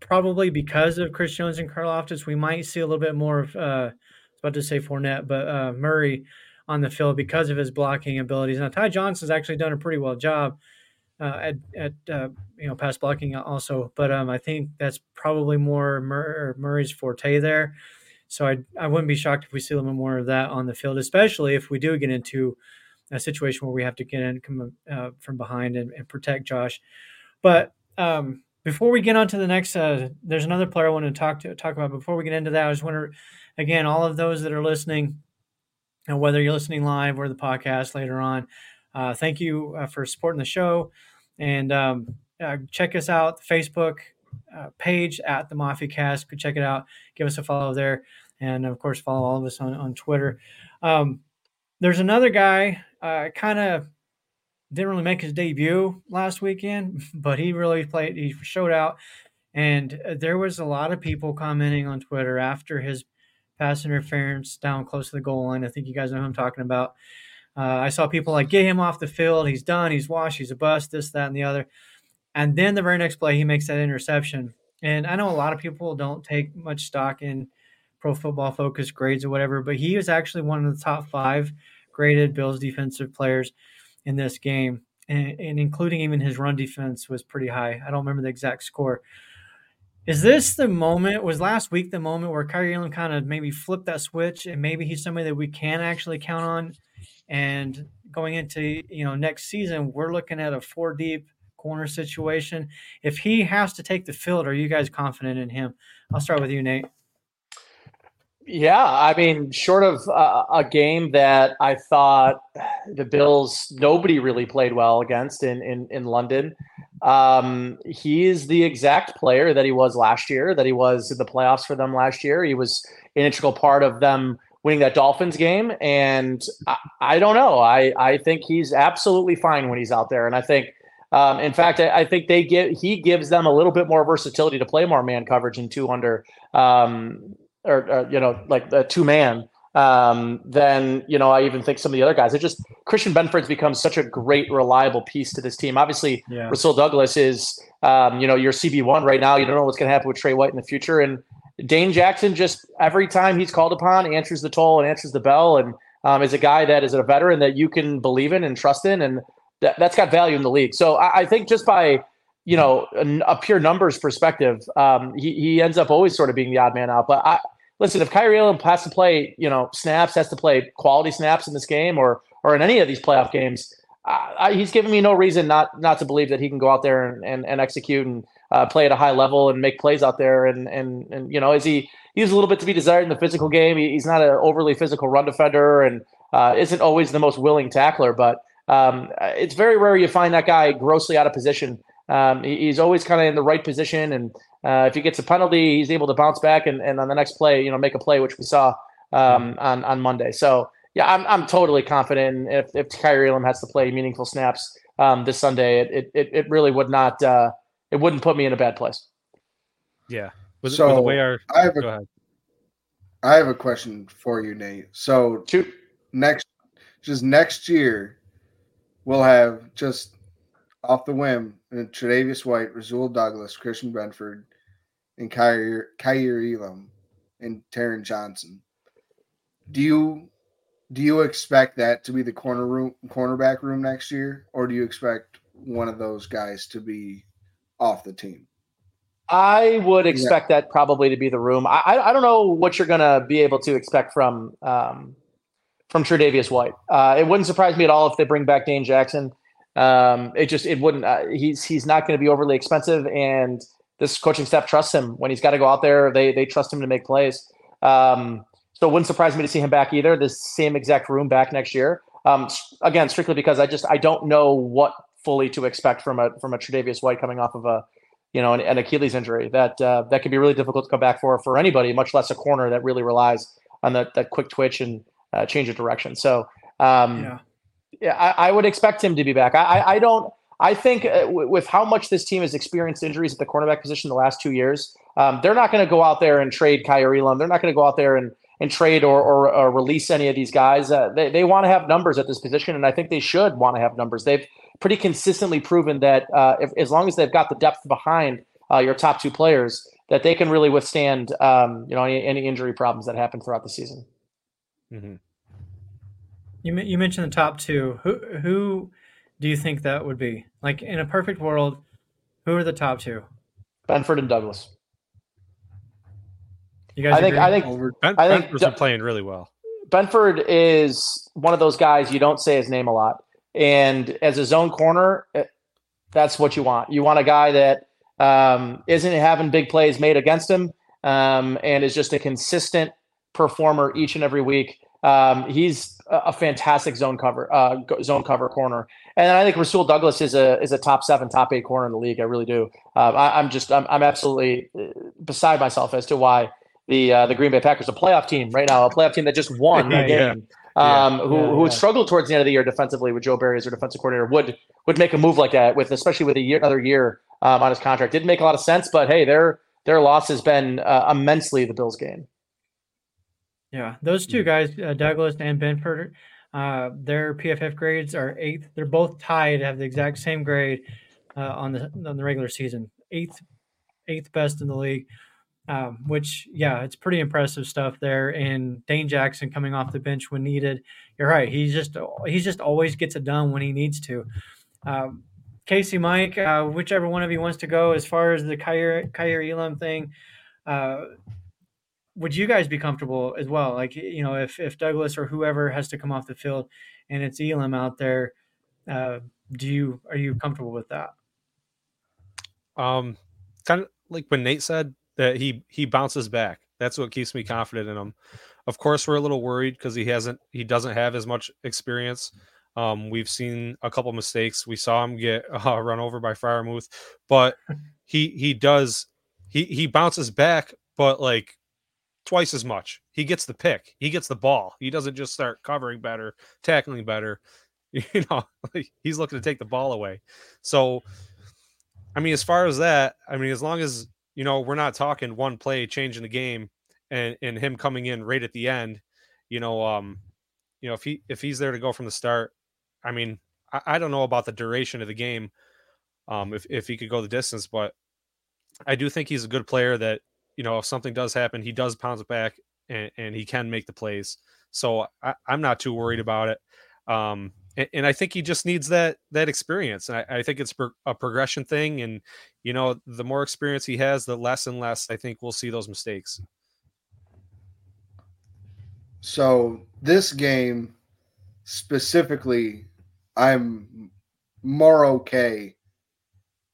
probably because of Chris Jones and Karlaftis, we might see a little bit more of uh, about to say Fournette, but uh, Murray on the field because of his blocking abilities. Now Ty Johnson's actually done a pretty well job uh, at at uh, you know pass blocking also, but um, I think that's probably more Mur- Murray's forte there. So I I wouldn't be shocked if we see a little more of that on the field, especially if we do get into a situation where we have to get in come uh, from behind and, and protect Josh. But um, before we get on to the next, uh, there's another player I want to talk to talk about. Before we get into that, I just want to again all of those that are listening, and whether you're listening live or the podcast later on, uh, thank you uh, for supporting the show, and um, uh, check us out Facebook uh, page at the Mafia Cast. Go check it out. Give us a follow there, and of course follow all of us on on Twitter. Um, there's another guy, uh, kind of didn't really make his debut last weekend, but he really played. He showed out, and uh, there was a lot of people commenting on Twitter after his pass interference down close to the goal line. I think you guys know who I'm talking about. Uh, I saw people like get him off the field. He's done. He's washed. He's a bust. This, that, and the other. And then the very next play, he makes that interception. And I know a lot of people don't take much stock in Pro Football Focus grades or whatever, but he was actually one of the top five graded Bills defensive players in this game, and, and including even his run defense was pretty high. I don't remember the exact score. Is this the moment? Was last week the moment where Kaiir Elam kind of maybe flipped that switch, and maybe he's somebody that we can actually count on? And going into you know next season, we're looking at a four deep corner situation. If he has to take the field, are you guys confident in him? I'll start with you, Nate. Yeah, I mean, short of uh, a game that I thought the Bills nobody really played well against in in, in London, um, he is the exact player that he was last year. That he was in the playoffs for them last year. He was an integral part of them winning that Dolphins game, and I, I don't know. I I think he's absolutely fine when he's out there, and I think. Um, in fact, I, I think they give he gives them a little bit more versatility to play more man coverage in two under. Um, or, or you know, like the two man, um, then you know I even think some of the other guys. It just Christian Benford's become such a great, reliable piece to this team. Obviously, Yeah. Rasul Douglas is um, you know your CB one right now. You don't know what's going to happen with Trey White in the future, and Dane Jackson just every time he's called upon answers the toll and answers the bell, and um, is a guy that is a veteran that you can believe in and trust in, and that, that's got value in the league. So I, I think just by you know a, a pure numbers perspective, um, he he ends up always sort of being the odd man out. But I listen, if Kaiir Elam has to play, you know, snaps, has to play quality snaps in this game or or in any of these playoff games, I, he's giving me no reason not not to believe that he can go out there and and, and execute and uh, play at a high level and make plays out there. And and and you know, is he he's a little bit to be desired in the physical game. He, he's not an overly physical run defender and uh, isn't always the most willing tackler, but um, it's very rare you find that guy grossly out of position. Um, he, he's always kind of in the right position and uh, if he gets a penalty, he's able to bounce back and, and on the next play, you know, make a play, which we saw um, on on Monday. So yeah, I'm I'm totally confident. If if Kaiir Elam has to play meaningful snaps um, this Sunday, it, it it really would not uh, it wouldn't put me in a bad place. Yeah. With, So, with the way our I have a go ahead. I have a question for you, Nate. So Shoot. next just next year, we'll have just off the whim and Tre'Davious White, Rasul Douglas, Christian Benford, and Kaiir, Kaiir Elam and Taron Johnson. Do you do you expect that to be the corner room cornerback room next year, or do you expect one of those guys to be off the team? I would expect yeah. that probably to be the room. I, I don't know what you're going to be able to expect from um, from Tre'Davious White. Uh, it wouldn't surprise me at all if they bring back Dane Jackson. Um, it just it wouldn't. Uh, he's he's not going to be overly expensive, and this coaching staff trusts him when he's got to go out there. They they trust him to make plays. Um, so it wouldn't surprise me to see him back either. The same exact room back next year. Um, again, strictly because I just I don't know what fully to expect from a from a Tre'Davious White coming off of a you know an, an Achilles injury that uh, that can be really difficult to come back for for anybody, much less a corner that really relies on that that quick twitch and uh, change of direction. So um, yeah, yeah I, I, would expect him to be back. I I, don't. I think uh, w- with how much this team has experienced injuries at the cornerback position the last two years, um, they're not going to go out there and trade Kaiir Elam. They're not going to go out there and and trade or, or, or, release any of these guys. Uh, they they want to have numbers at this position, and I think they should want to have numbers. They've pretty consistently proven that uh, if, as long as they've got the depth behind uh, your top two players, that they can really withstand um, you know any, any, injury problems that happen throughout the season. Mm-hmm. You you mentioned the top two. Who who do you think that would be? Like in a perfect world, who are the top two? Benford and Douglas. You guys, I think, I think, ben, I think Benford's been playing really well. Benford is one of those guys you don't say his name a lot, and as a zone corner, eh, that's what you want. You want a guy that um, not having big plays made against him, um, and is just a consistent performer each and every week. Um, he's a fantastic zone cover, uh, zone cover corner, and I think Rasul Douglas is a is a top seven, top eight corner in the league. I really do. Uh, I, am just I'm, I'm absolutely uh, beside myself as to why the uh, the Green Bay Packers, a playoff team right now, a playoff team that just won a game. Yeah. Um, who, yeah, who would struggle towards the end of the year defensively with Joe Barry as their defensive coordinator would would make a move like that with especially with a year another year um, on his contract didn't make a lot of sense but hey their their loss has been uh, immensely the Bills game. Yeah, those two guys, uh, Douglas and Benford, uh, their PFF grades are eighth. They're both tied, have the exact same grade uh, on the on the regular season, eighth eighth best in the league um, which yeah, it's pretty impressive stuff there. And Dane Jackson coming off the bench when needed. You're right. He's just he's just always gets it done when he needs to. Um, Casey, Mike, uh, whichever one of you wants to go as far as the Kaiir, Kaiir Elam thing. Uh, would you guys be comfortable as well? Like you know, if if Douglas or whoever has to come off the field and it's Elam out there, uh, do you are you comfortable with that? Um, kind of like when Nate said, that he he bounces back. That's what keeps me confident in him. Of course, we're a little worried because he hasn't he doesn't have as much experience. Um, we've seen a couple mistakes. We saw him get uh, run over by Freiermuth, but he he does he he bounces back, but like twice as much. He gets the pick. He gets the ball. He doesn't just start covering better, tackling better. You know, he's looking to take the ball away. So, I mean, as far as that, I mean, as long as you know, we're not talking one play changing the game and and him coming in right at the end. You know, um, you know, if he if he's there to go from the start, I mean, I, I don't know about the duration of the game, um, if if he could go the distance, but I do think he's a good player that, you know, if something does happen, he does pounce back and, and he can make the plays. So I, am not too worried about it. Um, and, and, I think he just needs that that experience. I, I think it's a progression thing, and you know, the more experience he has, the less and less I think we'll see those mistakes. So this game specifically, I'm more okay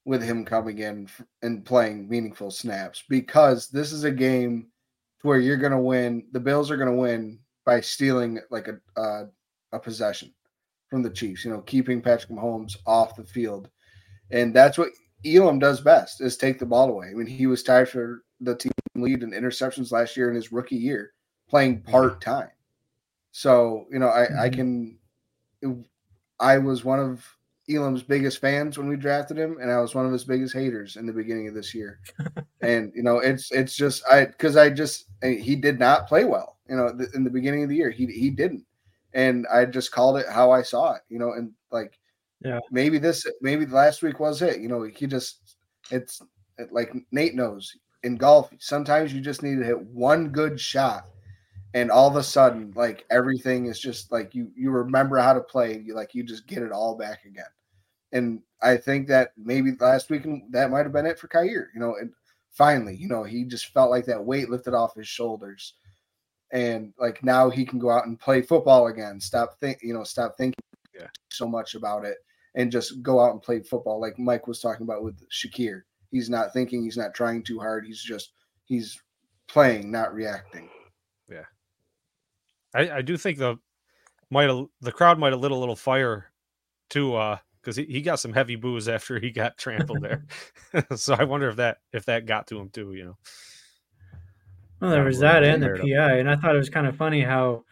with him coming in and playing meaningful snaps because this is a game where you're going to win. The Bills are going to win by stealing like a uh, a possession from the Chiefs, you know, keeping Patrick Mahomes off the field. And that's what Elam does best is take the ball away. I mean, he was tied for the team lead in interceptions last year in his rookie year, playing mm-hmm. part time. So, you know, I, mm-hmm. I can I was one of Elam's biggest fans when we drafted him, and I was one of his biggest haters in the beginning of this year. and you know, it's it's just I because I just he did not play well. You know, in the beginning of the year, he he didn't and I just called it how I saw it, you know, and like, yeah, maybe this, maybe last week was it, you know, he just, it's like Nate knows in golf, sometimes you just need to hit one good shot and all of a sudden like everything is just like you you remember how to play you like you just get it all back again. And i think that maybe last week mm, that might have been it for Kaiir, you know and finally you know he just felt like that weight lifted off his shoulders. And like now he can go out and play football again stop think you know stop thinking yeah. so much about it and just go out and play football like mike was talking about with shakir. He's not thinking he's not trying too hard he's just he's playing not reacting I, I do think the might have the crowd might have lit a little fire too, uh, because he, he got some heavy boos after he got trampled there. so I wonder if that if that got to him too, you know. Well, there was that and the PI, and I thought it was kind of funny how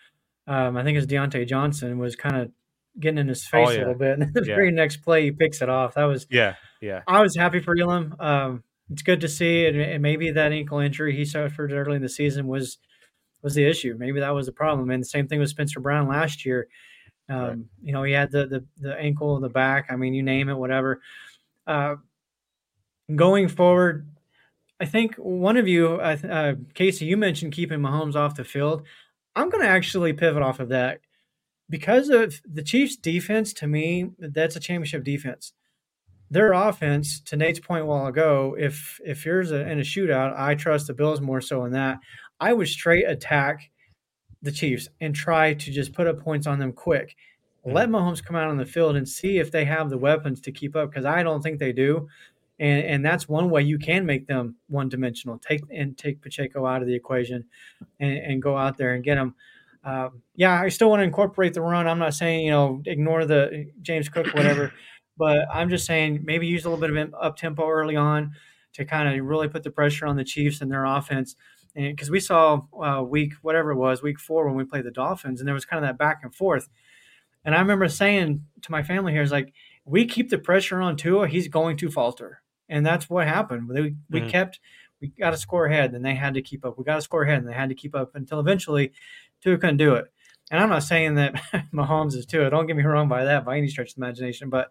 um, I think it's Diontae Johnson was kind of getting in his face oh, yeah. a little bit, and the yeah. very next play he picks it off. That was yeah, yeah. I was happy for Elam. Um, it's good to see, and, and maybe that ankle injury he suffered early in the season was was the issue. Maybe that was the problem. And the same thing with Spencer Brown last year. Um, right. You know, he had the, the the ankle, the back. I mean, you name it, whatever. Uh, going forward, I think one of you, uh, Casey, you mentioned keeping Mahomes off the field. I'm going to actually pivot off of that because of the Chiefs' defense. To me, that's a championship defense. Their offense, to Nate's point a while ago, if if yours in a shootout, I trust the Bills more so in that. I would straight attack the Chiefs and try to just put up points on them quick. Mm-hmm. Let Mahomes come out on the field and see if they have the weapons to keep up because I don't think they do. And, and that's one way you can make them one dimensional. Take and take Pacheco out of the equation and, and go out there and get them. Um, yeah, I still want to incorporate the run. I'm not saying you know ignore the James Cook whatever, but I'm just saying maybe use a little bit of up tempo early on to kind of really put the pressure on the Chiefs and their offense and because we saw uh, week whatever it was week four when we played the Dolphins, and there was kind of that back and forth. And I remember saying to my family here is like we keep the pressure on Tua, he's going to falter." And that's what happened. We, we mm-hmm. kept we got to score ahead, and they had to keep up. We got to score ahead, and they had to keep up until eventually Tua couldn't do it. And I'm not saying that Mahomes is Tua. Don't get me wrong by that by any stretch of the imagination, but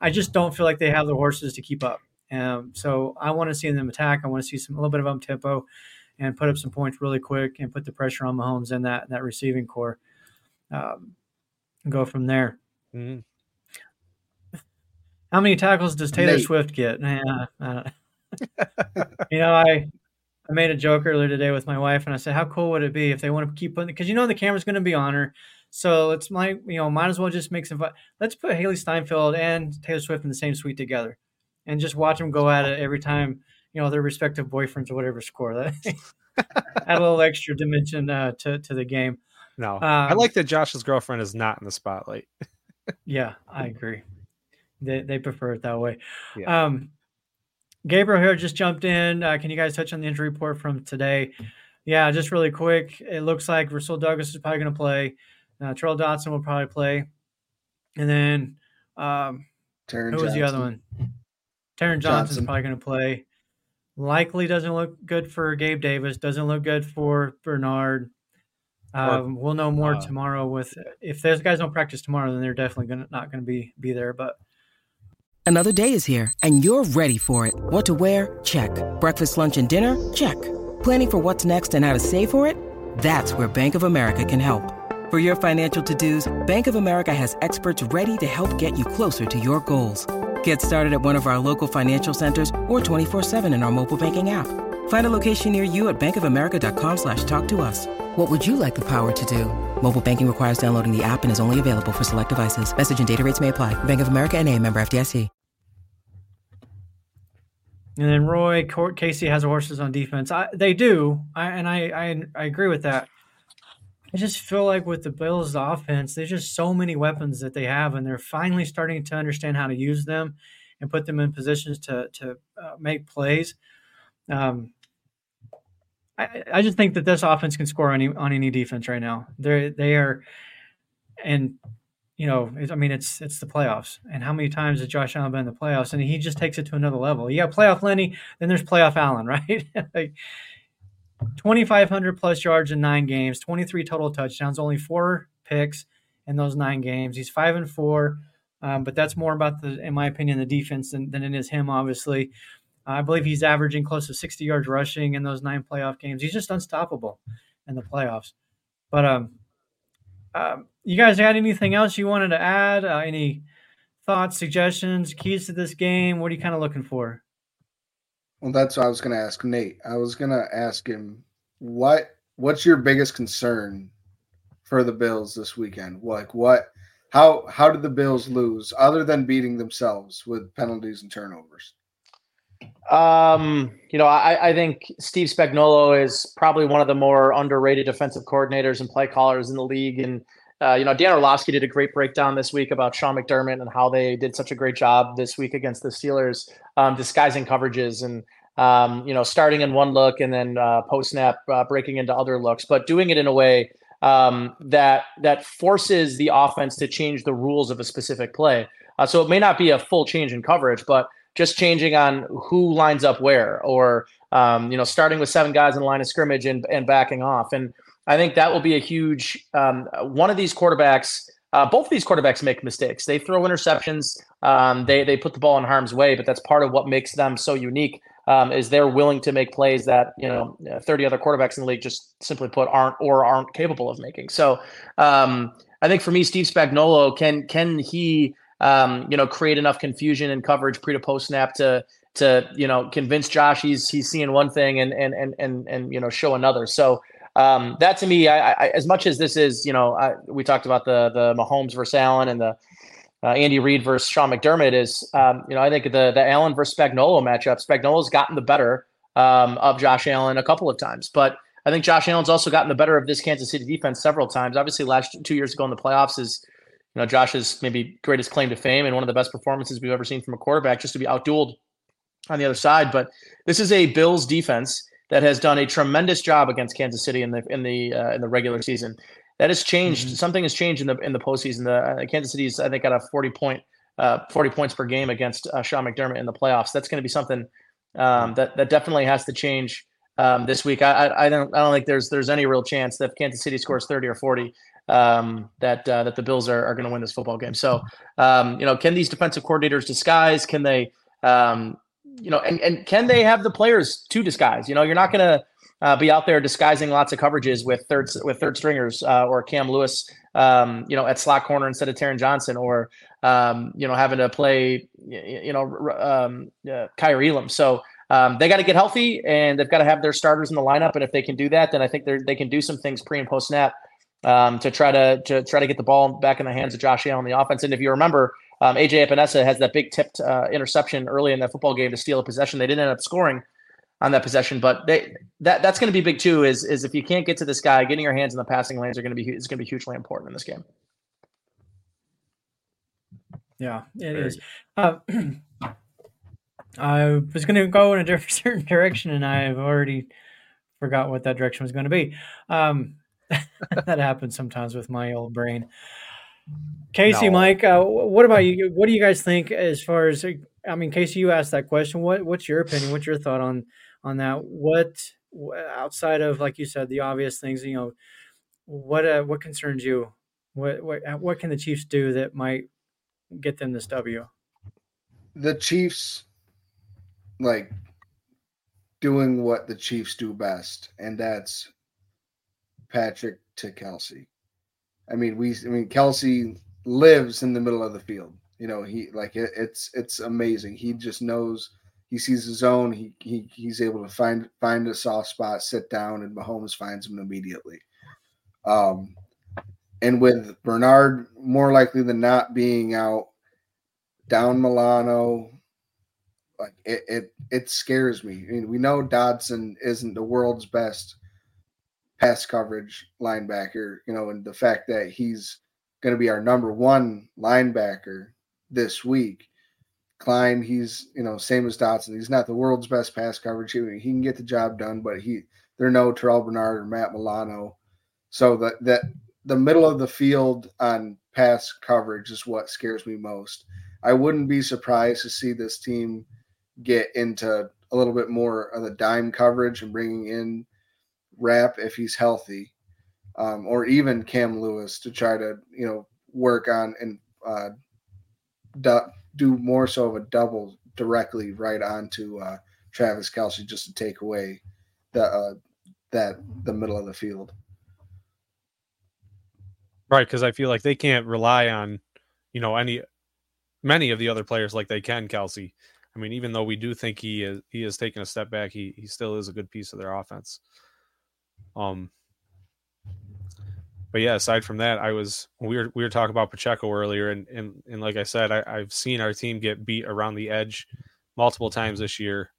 I just don't feel like they have the horses to keep up. Um, so I want to see them attack. I want to see some a little bit of up tempo and put up some points really quick and put the pressure on Mahomes and that that receiving corps. Um, go from there. Mm-hmm. How many tackles does Taylor Nate. Swift get? Uh, uh, you know, I I made a joke earlier today with my wife, and I said, "How cool would it be if they want to keep putting? Because you know the camera's going to be on her, so it's my you know might as well just make some. Let's put Hailee Steinfeld and Taylor Swift in the same suite together, and just watch them go at it every time you know their respective boyfriends or whatever score. That add a little extra dimension uh, to to the game. No, um, I like that Josh's girlfriend is not in the spotlight. yeah, I agree. They they prefer it that way. Yeah. Um, Gabriel here just jumped in. Uh, can you guys touch on the injury report from today? Yeah, just really quick. It looks like Rasul Douglas is probably going to play. Uh, Tyrel Dodson will probably play, and then um, who was Johnson. the other one? Taron Johnson's Johnson. Is probably going to play. Likely doesn't look good for Gabe Davis. Doesn't look good for Bernard. Um, we'll know more uh, tomorrow. With if those guys don't practice tomorrow, then they're definitely gonna, not going to be be there. But another day is here, and you're ready for it. What to wear? Check. Breakfast, lunch, and dinner? Check. Planning for what's next and how to save for it? That's where Bank of America can help. For your financial to-dos, Bank of America has experts ready to help get you closer to your goals. Get started at one of our local financial centers or 24-7 in our mobile banking app. Find a location near you at bankofamerica.com slash talk to us. What would you like the power to do? Mobile banking requires downloading the app and is only available for select devices. Message and data rates may apply. Bank of America and a member FDIC. And then Roy, Casey has horses on defense. I, they do, I, and I, I I agree with that. I just feel like with the Bills' offense, there's just so many weapons that they have, and they're finally starting to understand how to use them and put them in positions to to uh, make plays. Um, I, I just think that this offense can score on any on any defense right now. They they are, and you know, I mean, it's it's the playoffs, and how many times has Josh Allen been in the playoffs? And he just takes it to another level. Yeah, playoff Lenny, then there's playoff Allen, right? like 2,500 plus yards in nine games, 23 total touchdowns, only four picks, in those nine games. He's five and four, um, but that's more about the, in my opinion, the defense than, than it is him. Obviously, I believe he's averaging close to 60 yards rushing in those nine playoff games. He's just unstoppable in the playoffs. But um, um you guys got anything else you wanted to add? Uh, any thoughts, suggestions, keys to this game? What are you kind of looking for? Well, that's what I was going to ask Nate. I was going to ask him what what's your biggest concern for the Bills this weekend? Like what how how did the Bills lose other than beating themselves with penalties and turnovers? Um, you know, I, I think Steve Spagnuolo is probably one of the more underrated defensive coordinators and play callers in the league. And uh, you know, Dan Orlovsky did a great breakdown this week about Sean McDermott and how they did such a great job this week against the Steelers, um, disguising coverages and um, you know, starting in one look and then uh, post snap uh, breaking into other looks, but doing it in a way um, that that forces the offense to change the rules of a specific play. Uh, so it may not be a full change in coverage, but just changing on who lines up where, or um, you know, starting with seven guys in line of scrimmage and, and backing off. And I think that will be a huge um, one of these quarterbacks. Uh, both of these quarterbacks make mistakes. They throw interceptions. Um, they they put the ball in harm's way, but that's part of what makes them so unique. Um, is they're willing to make plays that you know 30 other quarterbacks in the league just simply put aren't or aren't capable of making. So um, I think for me, Steve Spagnuolo can can he um, you know, create enough confusion and coverage pre to post snap to to you know convince Josh he's he's seeing one thing and and and and and you know show another. So um, that to me, I, I, as much as this is, you know, I, we talked about the the Mahomes versus Allen and the uh, Andy Reid versus Sean McDermott is, um, you know, I think the the Allen versus Spagnuolo matchup, Spagnuolo's gotten the better um, of Josh Allen a couple of times, but I think Josh Allen's also gotten the better of this Kansas City defense several times. Obviously, last two years ago in the playoffs is you know, Josh's maybe greatest claim to fame and one of the best performances we've ever seen from a quarterback, just to be outdueled on the other side. But this is a Bills defense that has done a tremendous job against Kansas City in the in the uh, in the regular season. That has changed. Mm-hmm. Something has changed in the in the postseason. The uh, Kansas City's I think got a forty point uh, forty points per game against uh, Sean McDermott in the playoffs. That's going to be something um, that that definitely has to change um, this week. I, I, I don't I don't think there's there's any real chance that if Kansas City scores thirty or forty um, that uh, that the Bills are, are going to win this football game. So, um, you know, can these defensive coordinators disguise? Can they, um, you know, and, and can they have the players to disguise? You know, you're not going to uh, be out there disguising lots of coverages with third with third stringers uh, or Cam Lewis, um, you know, at slot corner instead of Taron Johnson, or um, you know, having to play, you know, um, uh, Kaiir Elam. So. Um, they got to get healthy and they've got to have their starters in the lineup. And if they can do that, then I think they they can do some things pre and post snap um, to try to to try to get the ball back in the hands of Josh Allen on the offense. And if you remember, um, AJ Epenesa has that big tipped uh, interception early in that football game to steal a possession. They didn't end up scoring on that possession, but they that that's going to be big too. Is is if you can't get to this guy, getting your hands in the passing lanes are going to be is going to be hugely important in this game. Yeah, it Very. is. Uh, I was going to go in a different certain direction, and I've already forgot what that direction was going to be. Um, that happens sometimes with my old brain. Casey, no. Mike, uh, what about you? What do you guys think as far as? I mean, Casey, you asked that question. What What's your opinion? What's your thought on on that? What outside of like you said, the obvious things, you know, what uh, what concerns you? What what what can the Chiefs do that might get them this W? The Chiefs, like doing what the Chiefs do best, and that's Patrick to Kelce. I mean, we, I mean, Kelce lives in the middle of the field. You know, he like it, it's it's amazing. He just knows. He sees his own. He, he he's able to find find a soft spot, sit down, and Mahomes finds him immediately. Um, and with Bernard more likely than not being out, down Milano, like it, it, it scares me. I mean, we know Dodson isn't the world's best pass coverage linebacker, you know, and the fact that he's going to be our number one linebacker this week. Klein, he's you know same as Dodson. He's not the world's best pass coverage. He, he can get the job done, but he there are no Terrell Bernard or Matt Milano. So that that the middle of the field on pass coverage is what scares me most. I wouldn't be surprised to see this team get into a little bit more of the dime coverage and bringing in Rapp if he's healthy, um, or even Cam Lewis to try to you know work on and uh, du- do more so of a double directly right onto uh, Travis Kelce just to take away the uh, that the middle of the field. Right, because I feel like they can't rely on, you know, any many of the other players like they can Kelce. I mean, even though we do think he is he has taken a step back, he he still is a good piece of their offense. Um, but yeah, aside from that, I was we were we were talking about Pacheco earlier, and and and like I said, I, I've seen our team get beat around the edge multiple times this year.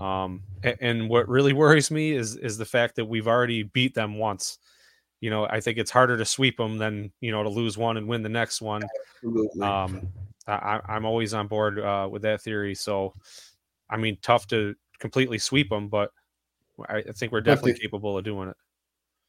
Um, and, and what really worries me is is the fact that we've already beat them once. You know, I think it's harder to sweep them than you know to lose one and win the next one. Absolutely. Um, I, I'm always on board uh, with that theory. So, I mean, tough to completely sweep them, but I, I think we're definitely the- capable of doing it.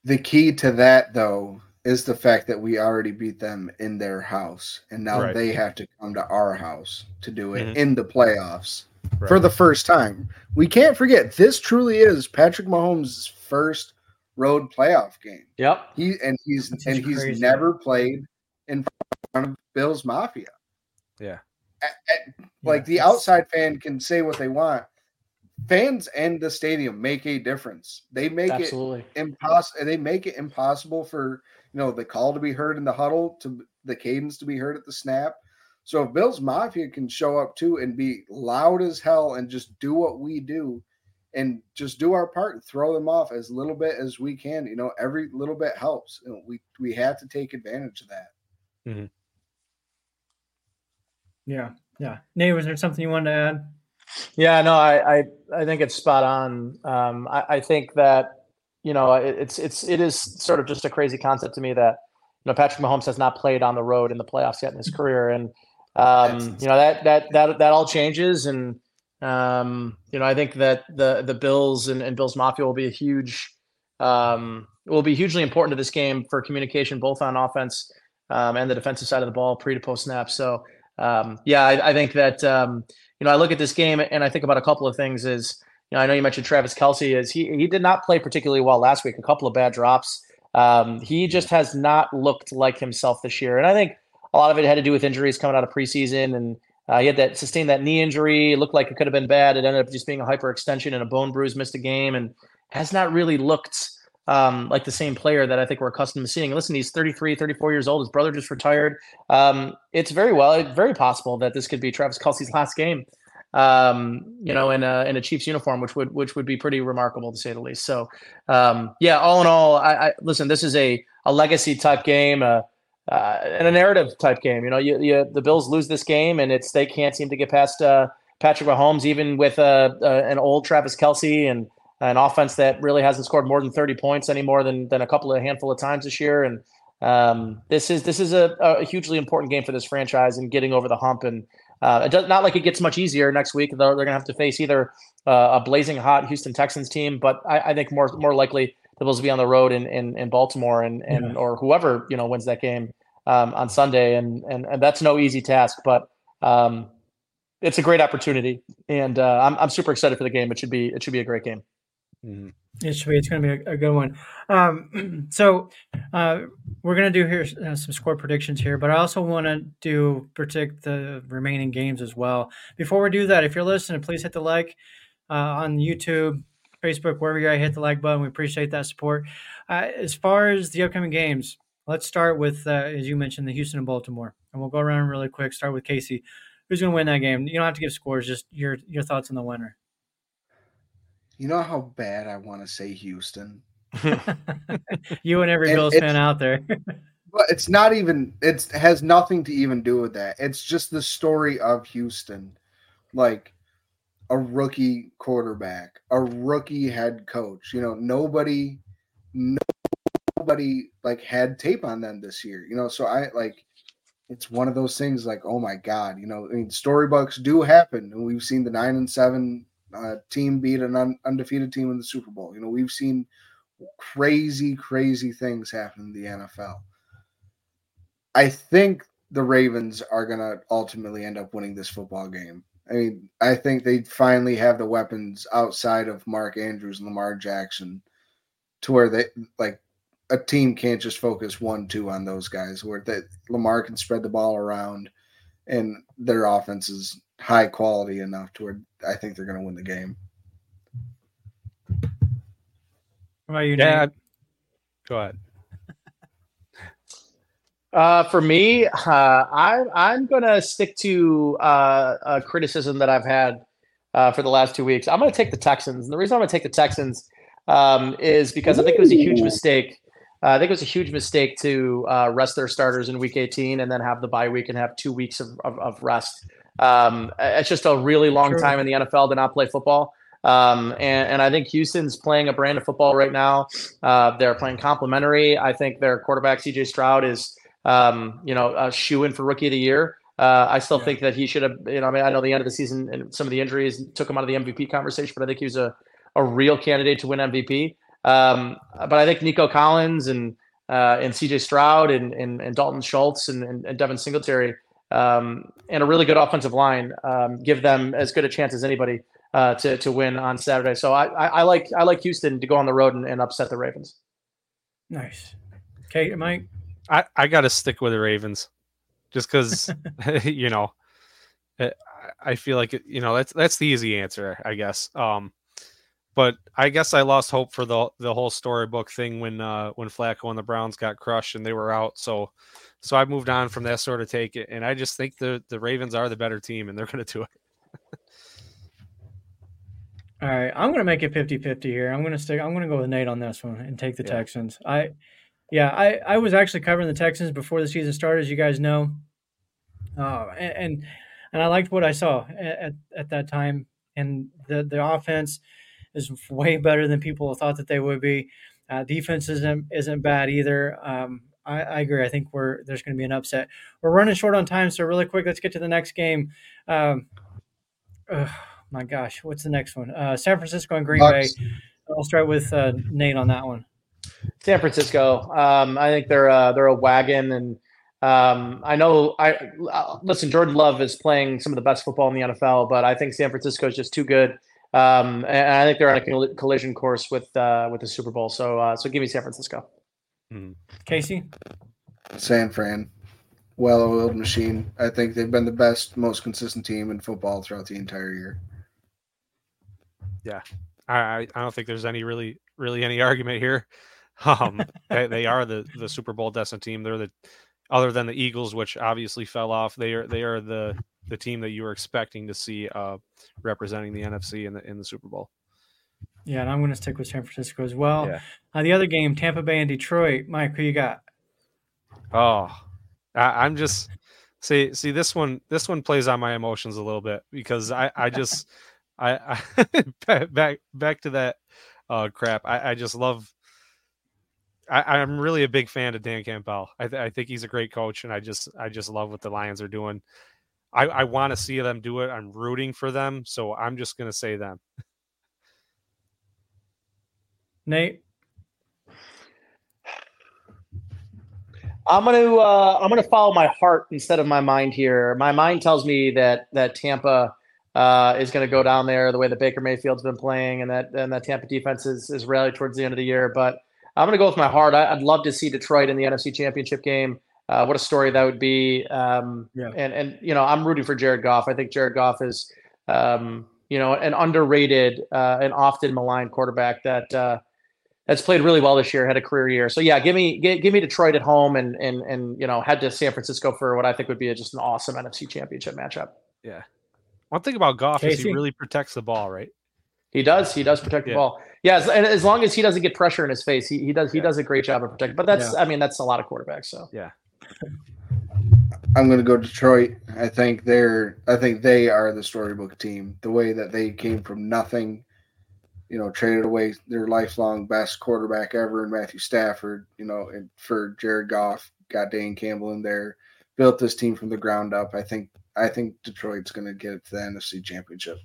The key to that, though, is the fact that we already beat them in their house, and now Right. they have to come to our house to do it Mhm. in the playoffs for the first time. We can't forget this truly is Patrick Mahomes' first road playoff game. Yep. He and he's That's and just he's crazy. never played in front of Bills Mafia. Yeah. Like the Yeah, it's- outside fan can say what they want. Fans and the stadium make a difference. They make it impossible they make it impossible for you know the call to be heard in the huddle to the cadence to be heard at the snap so if bill's mafia can show up too and be loud as hell and just do what we do and just do our part and throw them off as little bit as we can you know every little bit helps You know, we we have to take advantage of that mm-hmm. Yeah, yeah. Nate, was there something you wanted to add? Yeah, no, I, I, I think it's spot on. Um, I, I think that you know it, it's it's it is sort of just a crazy concept to me that you know Patrick Mahomes has not played on the road in the playoffs yet in his career, and um, you know that that that that all changes, and um, you know I think that the the Bills and, and Bills Mafia will be a huge um, will be hugely important to this game for communication, both on offense um, and the defensive side of the ball, pre to post snap. So um, yeah, I, I think that um, you know I look at this game and I think about a couple of things. Is you know I know you mentioned Travis Kelce is he he did not play particularly well last week. A couple of bad drops. Um, he just has not looked like himself this year, and I think a lot of it had to do with injuries coming out of preseason and. Uh, he had that sustained that knee injury. It looked like it could have been bad. It ended up just being a hyperextension and a bone bruise. Missed a game and has not really looked um, like the same player that I think we're accustomed to seeing. Listen, he's 33, 34 years old. His brother just retired. Um, it's very well, very possible that this could be Travis Kelce's last game. Um, you know, in a in a Chiefs uniform, which would which would be pretty remarkable to say the least. So, um, yeah, all in all, I, I listen. This is a a legacy type game. Uh, uh, and a narrative type game. You know, you, you, the Bills lose this game, and it's they can't seem to get past uh, Patrick Mahomes, even with uh, uh, an old Travis Kelce and an offense that really hasn't scored more than thirty points any more than than a couple of handful of times this year. And um, this is this is a, a hugely important game for this franchise and getting over the hump. And uh, it does not like it gets much easier next week. They're, they're going to have to face either uh, a blazing hot Houston Texans team, but I, I think more more likely the Bills will be on the road in in, in Baltimore and and Yeah. or whoever you know wins that game um, on Sunday, and, and and that's no easy task, but um, it's a great opportunity, and uh, I'm I'm super excited for the game. It should be it should be a great game. Mhm. It should be. It's going to be a, a good one. Um, so uh, we're going to do here uh, some score predictions here, but I also want to do predict the remaining games as well. Before we do that, if you're listening, please hit the like uh, on YouTube, Facebook, wherever you are. Hit the like button. We appreciate that support. Uh, as far as the upcoming games, let's start with uh, as you mentioned the Houston and Baltimore, and we'll go around really quick. Start with Casey. Who's going to win that game? You don't have to give scores. Just your your thoughts on the winner. You know how bad i want to say houston you and every And Bills fan out there. But it's not even it has nothing to even do with that. It's just the story of Houston. Like a rookie quarterback, a rookie head coach. You know, nobody nobody like had tape on them this year. You know, so I like it's one of those things like, oh my God, you know, I mean storybooks do happen. And we've seen the nine and seven uh, team beat an un- undefeated team in the Super Bowl. You know, we've seen crazy, crazy things happen in the NFL. I think the Ravens are going to ultimately end up winning this football game. I mean, I think they finally have the weapons outside of Mark Andrews and Lamar Jackson to where they like a team can't just focus one two on those guys. Where that Lamar can spread the ball around, and their offense is high quality enough to where I think they're going to win the game. What about you, Yeah. Nate? Go ahead. Uh, for me, uh, I, I'm going to stick to uh, a criticism that I've had uh, for the last two weeks. I'm going to take the Texans. And the reason I'm going to take the Texans um, is because I think it was a huge mistake. Uh, I think it was a huge mistake to uh, rest their starters in week 18 and then have the bye week and have two weeks of, of, of rest. Um, it's just a really long time in the NFL to not play football. Um, and, and I think Houston's playing a brand of football right now. Uh, they're playing complementary. I think their quarterback, CJ Stroud, is um, you know, a shoe in for rookie of the year. Uh, I still think that he should have, you know, I mean, I know the end of the season and some of the injuries took him out of the MVP conversation, but I think he was a, a real candidate to win MVP. Um, but I think Nico Collins and uh, and CJ Stroud and, and, and Dalton Schultz and, and, and Devin Singletary um, and a really good offensive line um, give them as good a chance as anybody uh, to to win on Saturday. So I, I, I like I like Houston to go on the road and, and upset the Ravens. Nice. Okay, Mike. I, I got to stick with the Ravens, just because you know, I- I feel like it, you know that's that's the easy answer, I guess. Um, but I guess I lost hope for the the whole storybook thing when uh when Flacco and the Browns got crushed and they were out. So so I moved on from that sort of take it, and I just think the the Ravens are the better team, and they're going to do it. All right, I'm going to make it 50-50 here. I'm going to stick. I'm going to go with Nate on this one and take the Yeah. Texans. I, yeah, I, I was actually covering the Texans before the season started, as you guys know, uh, and, and and I liked what I saw at, at, at that time. And the the offense is way better than people thought that they would be. Uh, defense isn't isn't bad either. Um, I, I agree. I think we're there's going to be an upset. We're running short on time, so really quick, let's get to the next game. Um, ugh, my gosh, what's the next one? Uh, San Francisco and Green Bucks. Bay. I'll start with uh, Nate on that one. San Francisco. Um, I think they're uh, they're a wagon, and um, I know. I uh, listen. Jordan Love is playing some of the best football in the NFL, but I think San Francisco is just too good, um, and I think they're on a collision course with uh, with the Super Bowl. So uh, so give me San Francisco. Casey, San Fran, well-oiled machine. I think they've been the best, most consistent team in football throughout the entire year. Yeah, I I don't think there's any really really any argument here. Um, they, they are the the Super Bowl destined team. They're the other than the Eagles, which obviously fell off. They are they are the the team that you were expecting to see uh, representing the NFC in the in the Super Bowl. yeah, and I'm going to stick with San Francisco as well. Yeah. Uh, the other game, Tampa Bay and Detroit. Mike, who you got? Oh, I, I'm just see see this one this one plays on my emotions a little bit because I I just I, I back back to that uh crap. I, I just love. I, I'm really a big fan of Dan Campbell. I, th- I think he's a great coach, and I just I just love what the Lions are doing. I, I want to see them do it. I'm rooting for them, so I'm just going to say them. Nate. I'm gonna uh, I'm gonna follow my heart instead of my mind here. My mind tells me that that Tampa uh, is going to go down there the way that Baker Mayfield's been playing, and that and that Tampa defense is is rallied towards the end of the year. But I'm going to go with my heart. I, I'd love to see Detroit in the NFC Championship game. Uh, what a story that would be. Um, Yeah. And and you know I'm rooting for Jared Goff. I think Jared Goff is um, you know an underrated uh, and often maligned quarterback that. Uh, that's played really well this year, had a career year. So yeah, give me give, give me Detroit at home and and and you know head to San Francisco for what I think would be a, just an awesome NFC Championship matchup. Yeah. One thing about Goff is he really protects the ball, right? He does. He does protect the Yeah. ball. Yeah, as, and as long as he doesn't get pressure in his face, he, he does he Yeah. does a great job of protecting. But that's I mean that's a lot of quarterbacks. So I'm going to go Detroit. I think they're. I think they are the storybook team. The way that they came from nothing, you know, traded away their lifelong best quarterback ever in Matthew Stafford. You know, and for Jared Goff, got Dan Campbell in there, built this team from the ground up. I think. I think Detroit's going to get it to the NFC Championship.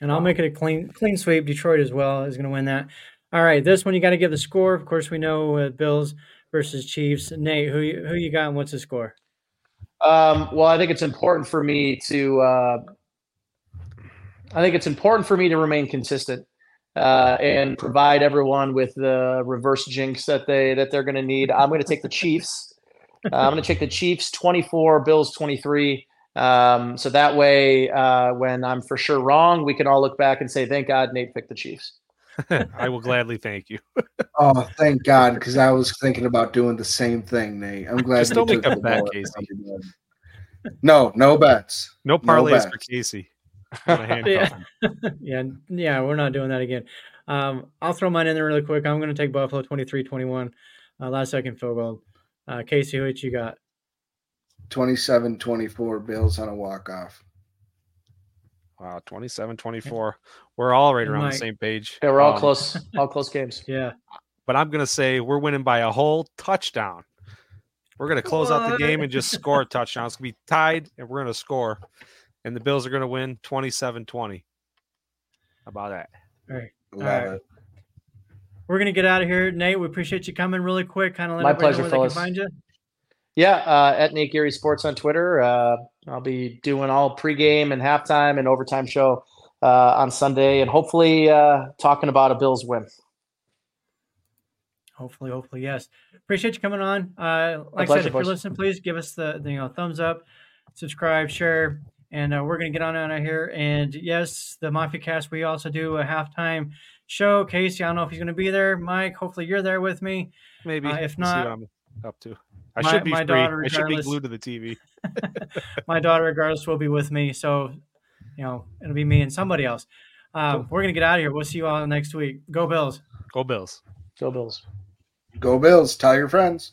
And I'll make it a clean clean sweep. Detroit as well is going to win that. All right, this one you got to give the score. Of course, we know uh, Bills versus Chiefs. Nate, who you, who you got and what's the score? Um, well, I think it's important for me to. Uh, I think it's important for me to remain consistent. uh, and provide everyone with the reverse jinx that they that they're going to need. I'm going to take the Chiefs. Uh, I'm going to take the Chiefs 24, Bills 23. Um, so that way, uh, when I'm for sure wrong, we can all look back and say, "Thank God Nate picked the Chiefs." I will gladly thank you. oh, thank God, because I was thinking about doing the same thing, Nate. I'm glad. Just don't make a bet, Casey. No, no bets. No parlays no for Casey. yeah. yeah, yeah, we're not doing that again. Um, I'll throw mine in there really quick. I'm going to take Buffalo 23-21, uh, last second field goal. Uh, Casey, what you got? 27-24 Bills on a walk off. Wow, 27-24. We're all right around Mike. the same page. Yeah, we're all um, close, all close games. Yeah. But I'm gonna say we're winning by a whole touchdown. We're gonna close what? out the game and just score a touchdown. It's gonna be tied, and we're gonna score. And the Bills are gonna win 27-20. How about that? All right. All right. We're gonna get out of here, Nate. We appreciate you coming really quick. Kind of let my pleasure, where fellas. They can find you. Yeah, uh, at Nate Geary Sports on Twitter. Uh, I'll be doing all pregame and halftime and overtime show uh, on Sunday, and hopefully uh, talking about a Bills win. Hopefully, hopefully, yes. Appreciate you coming on. Uh, like I said, if you're listening, please give us the, the, you know thumbs up, subscribe, share, and uh, we're gonna get on out of here. And yes, the Mafia Cast. We also do a halftime show. Casey, I don't know if he's gonna be there. Mike, hopefully you're there with me. Maybe if not, I'm up to. I my, should be my free. Daughter, I should be glued to the TV. my daughter, regardless, will be with me. So, you know, it'll be me and somebody else. Um, cool. We're gonna get out of here. We'll see you all next week. Go Bills. Go Bills. Go Bills. Go Bills. Tell your friends.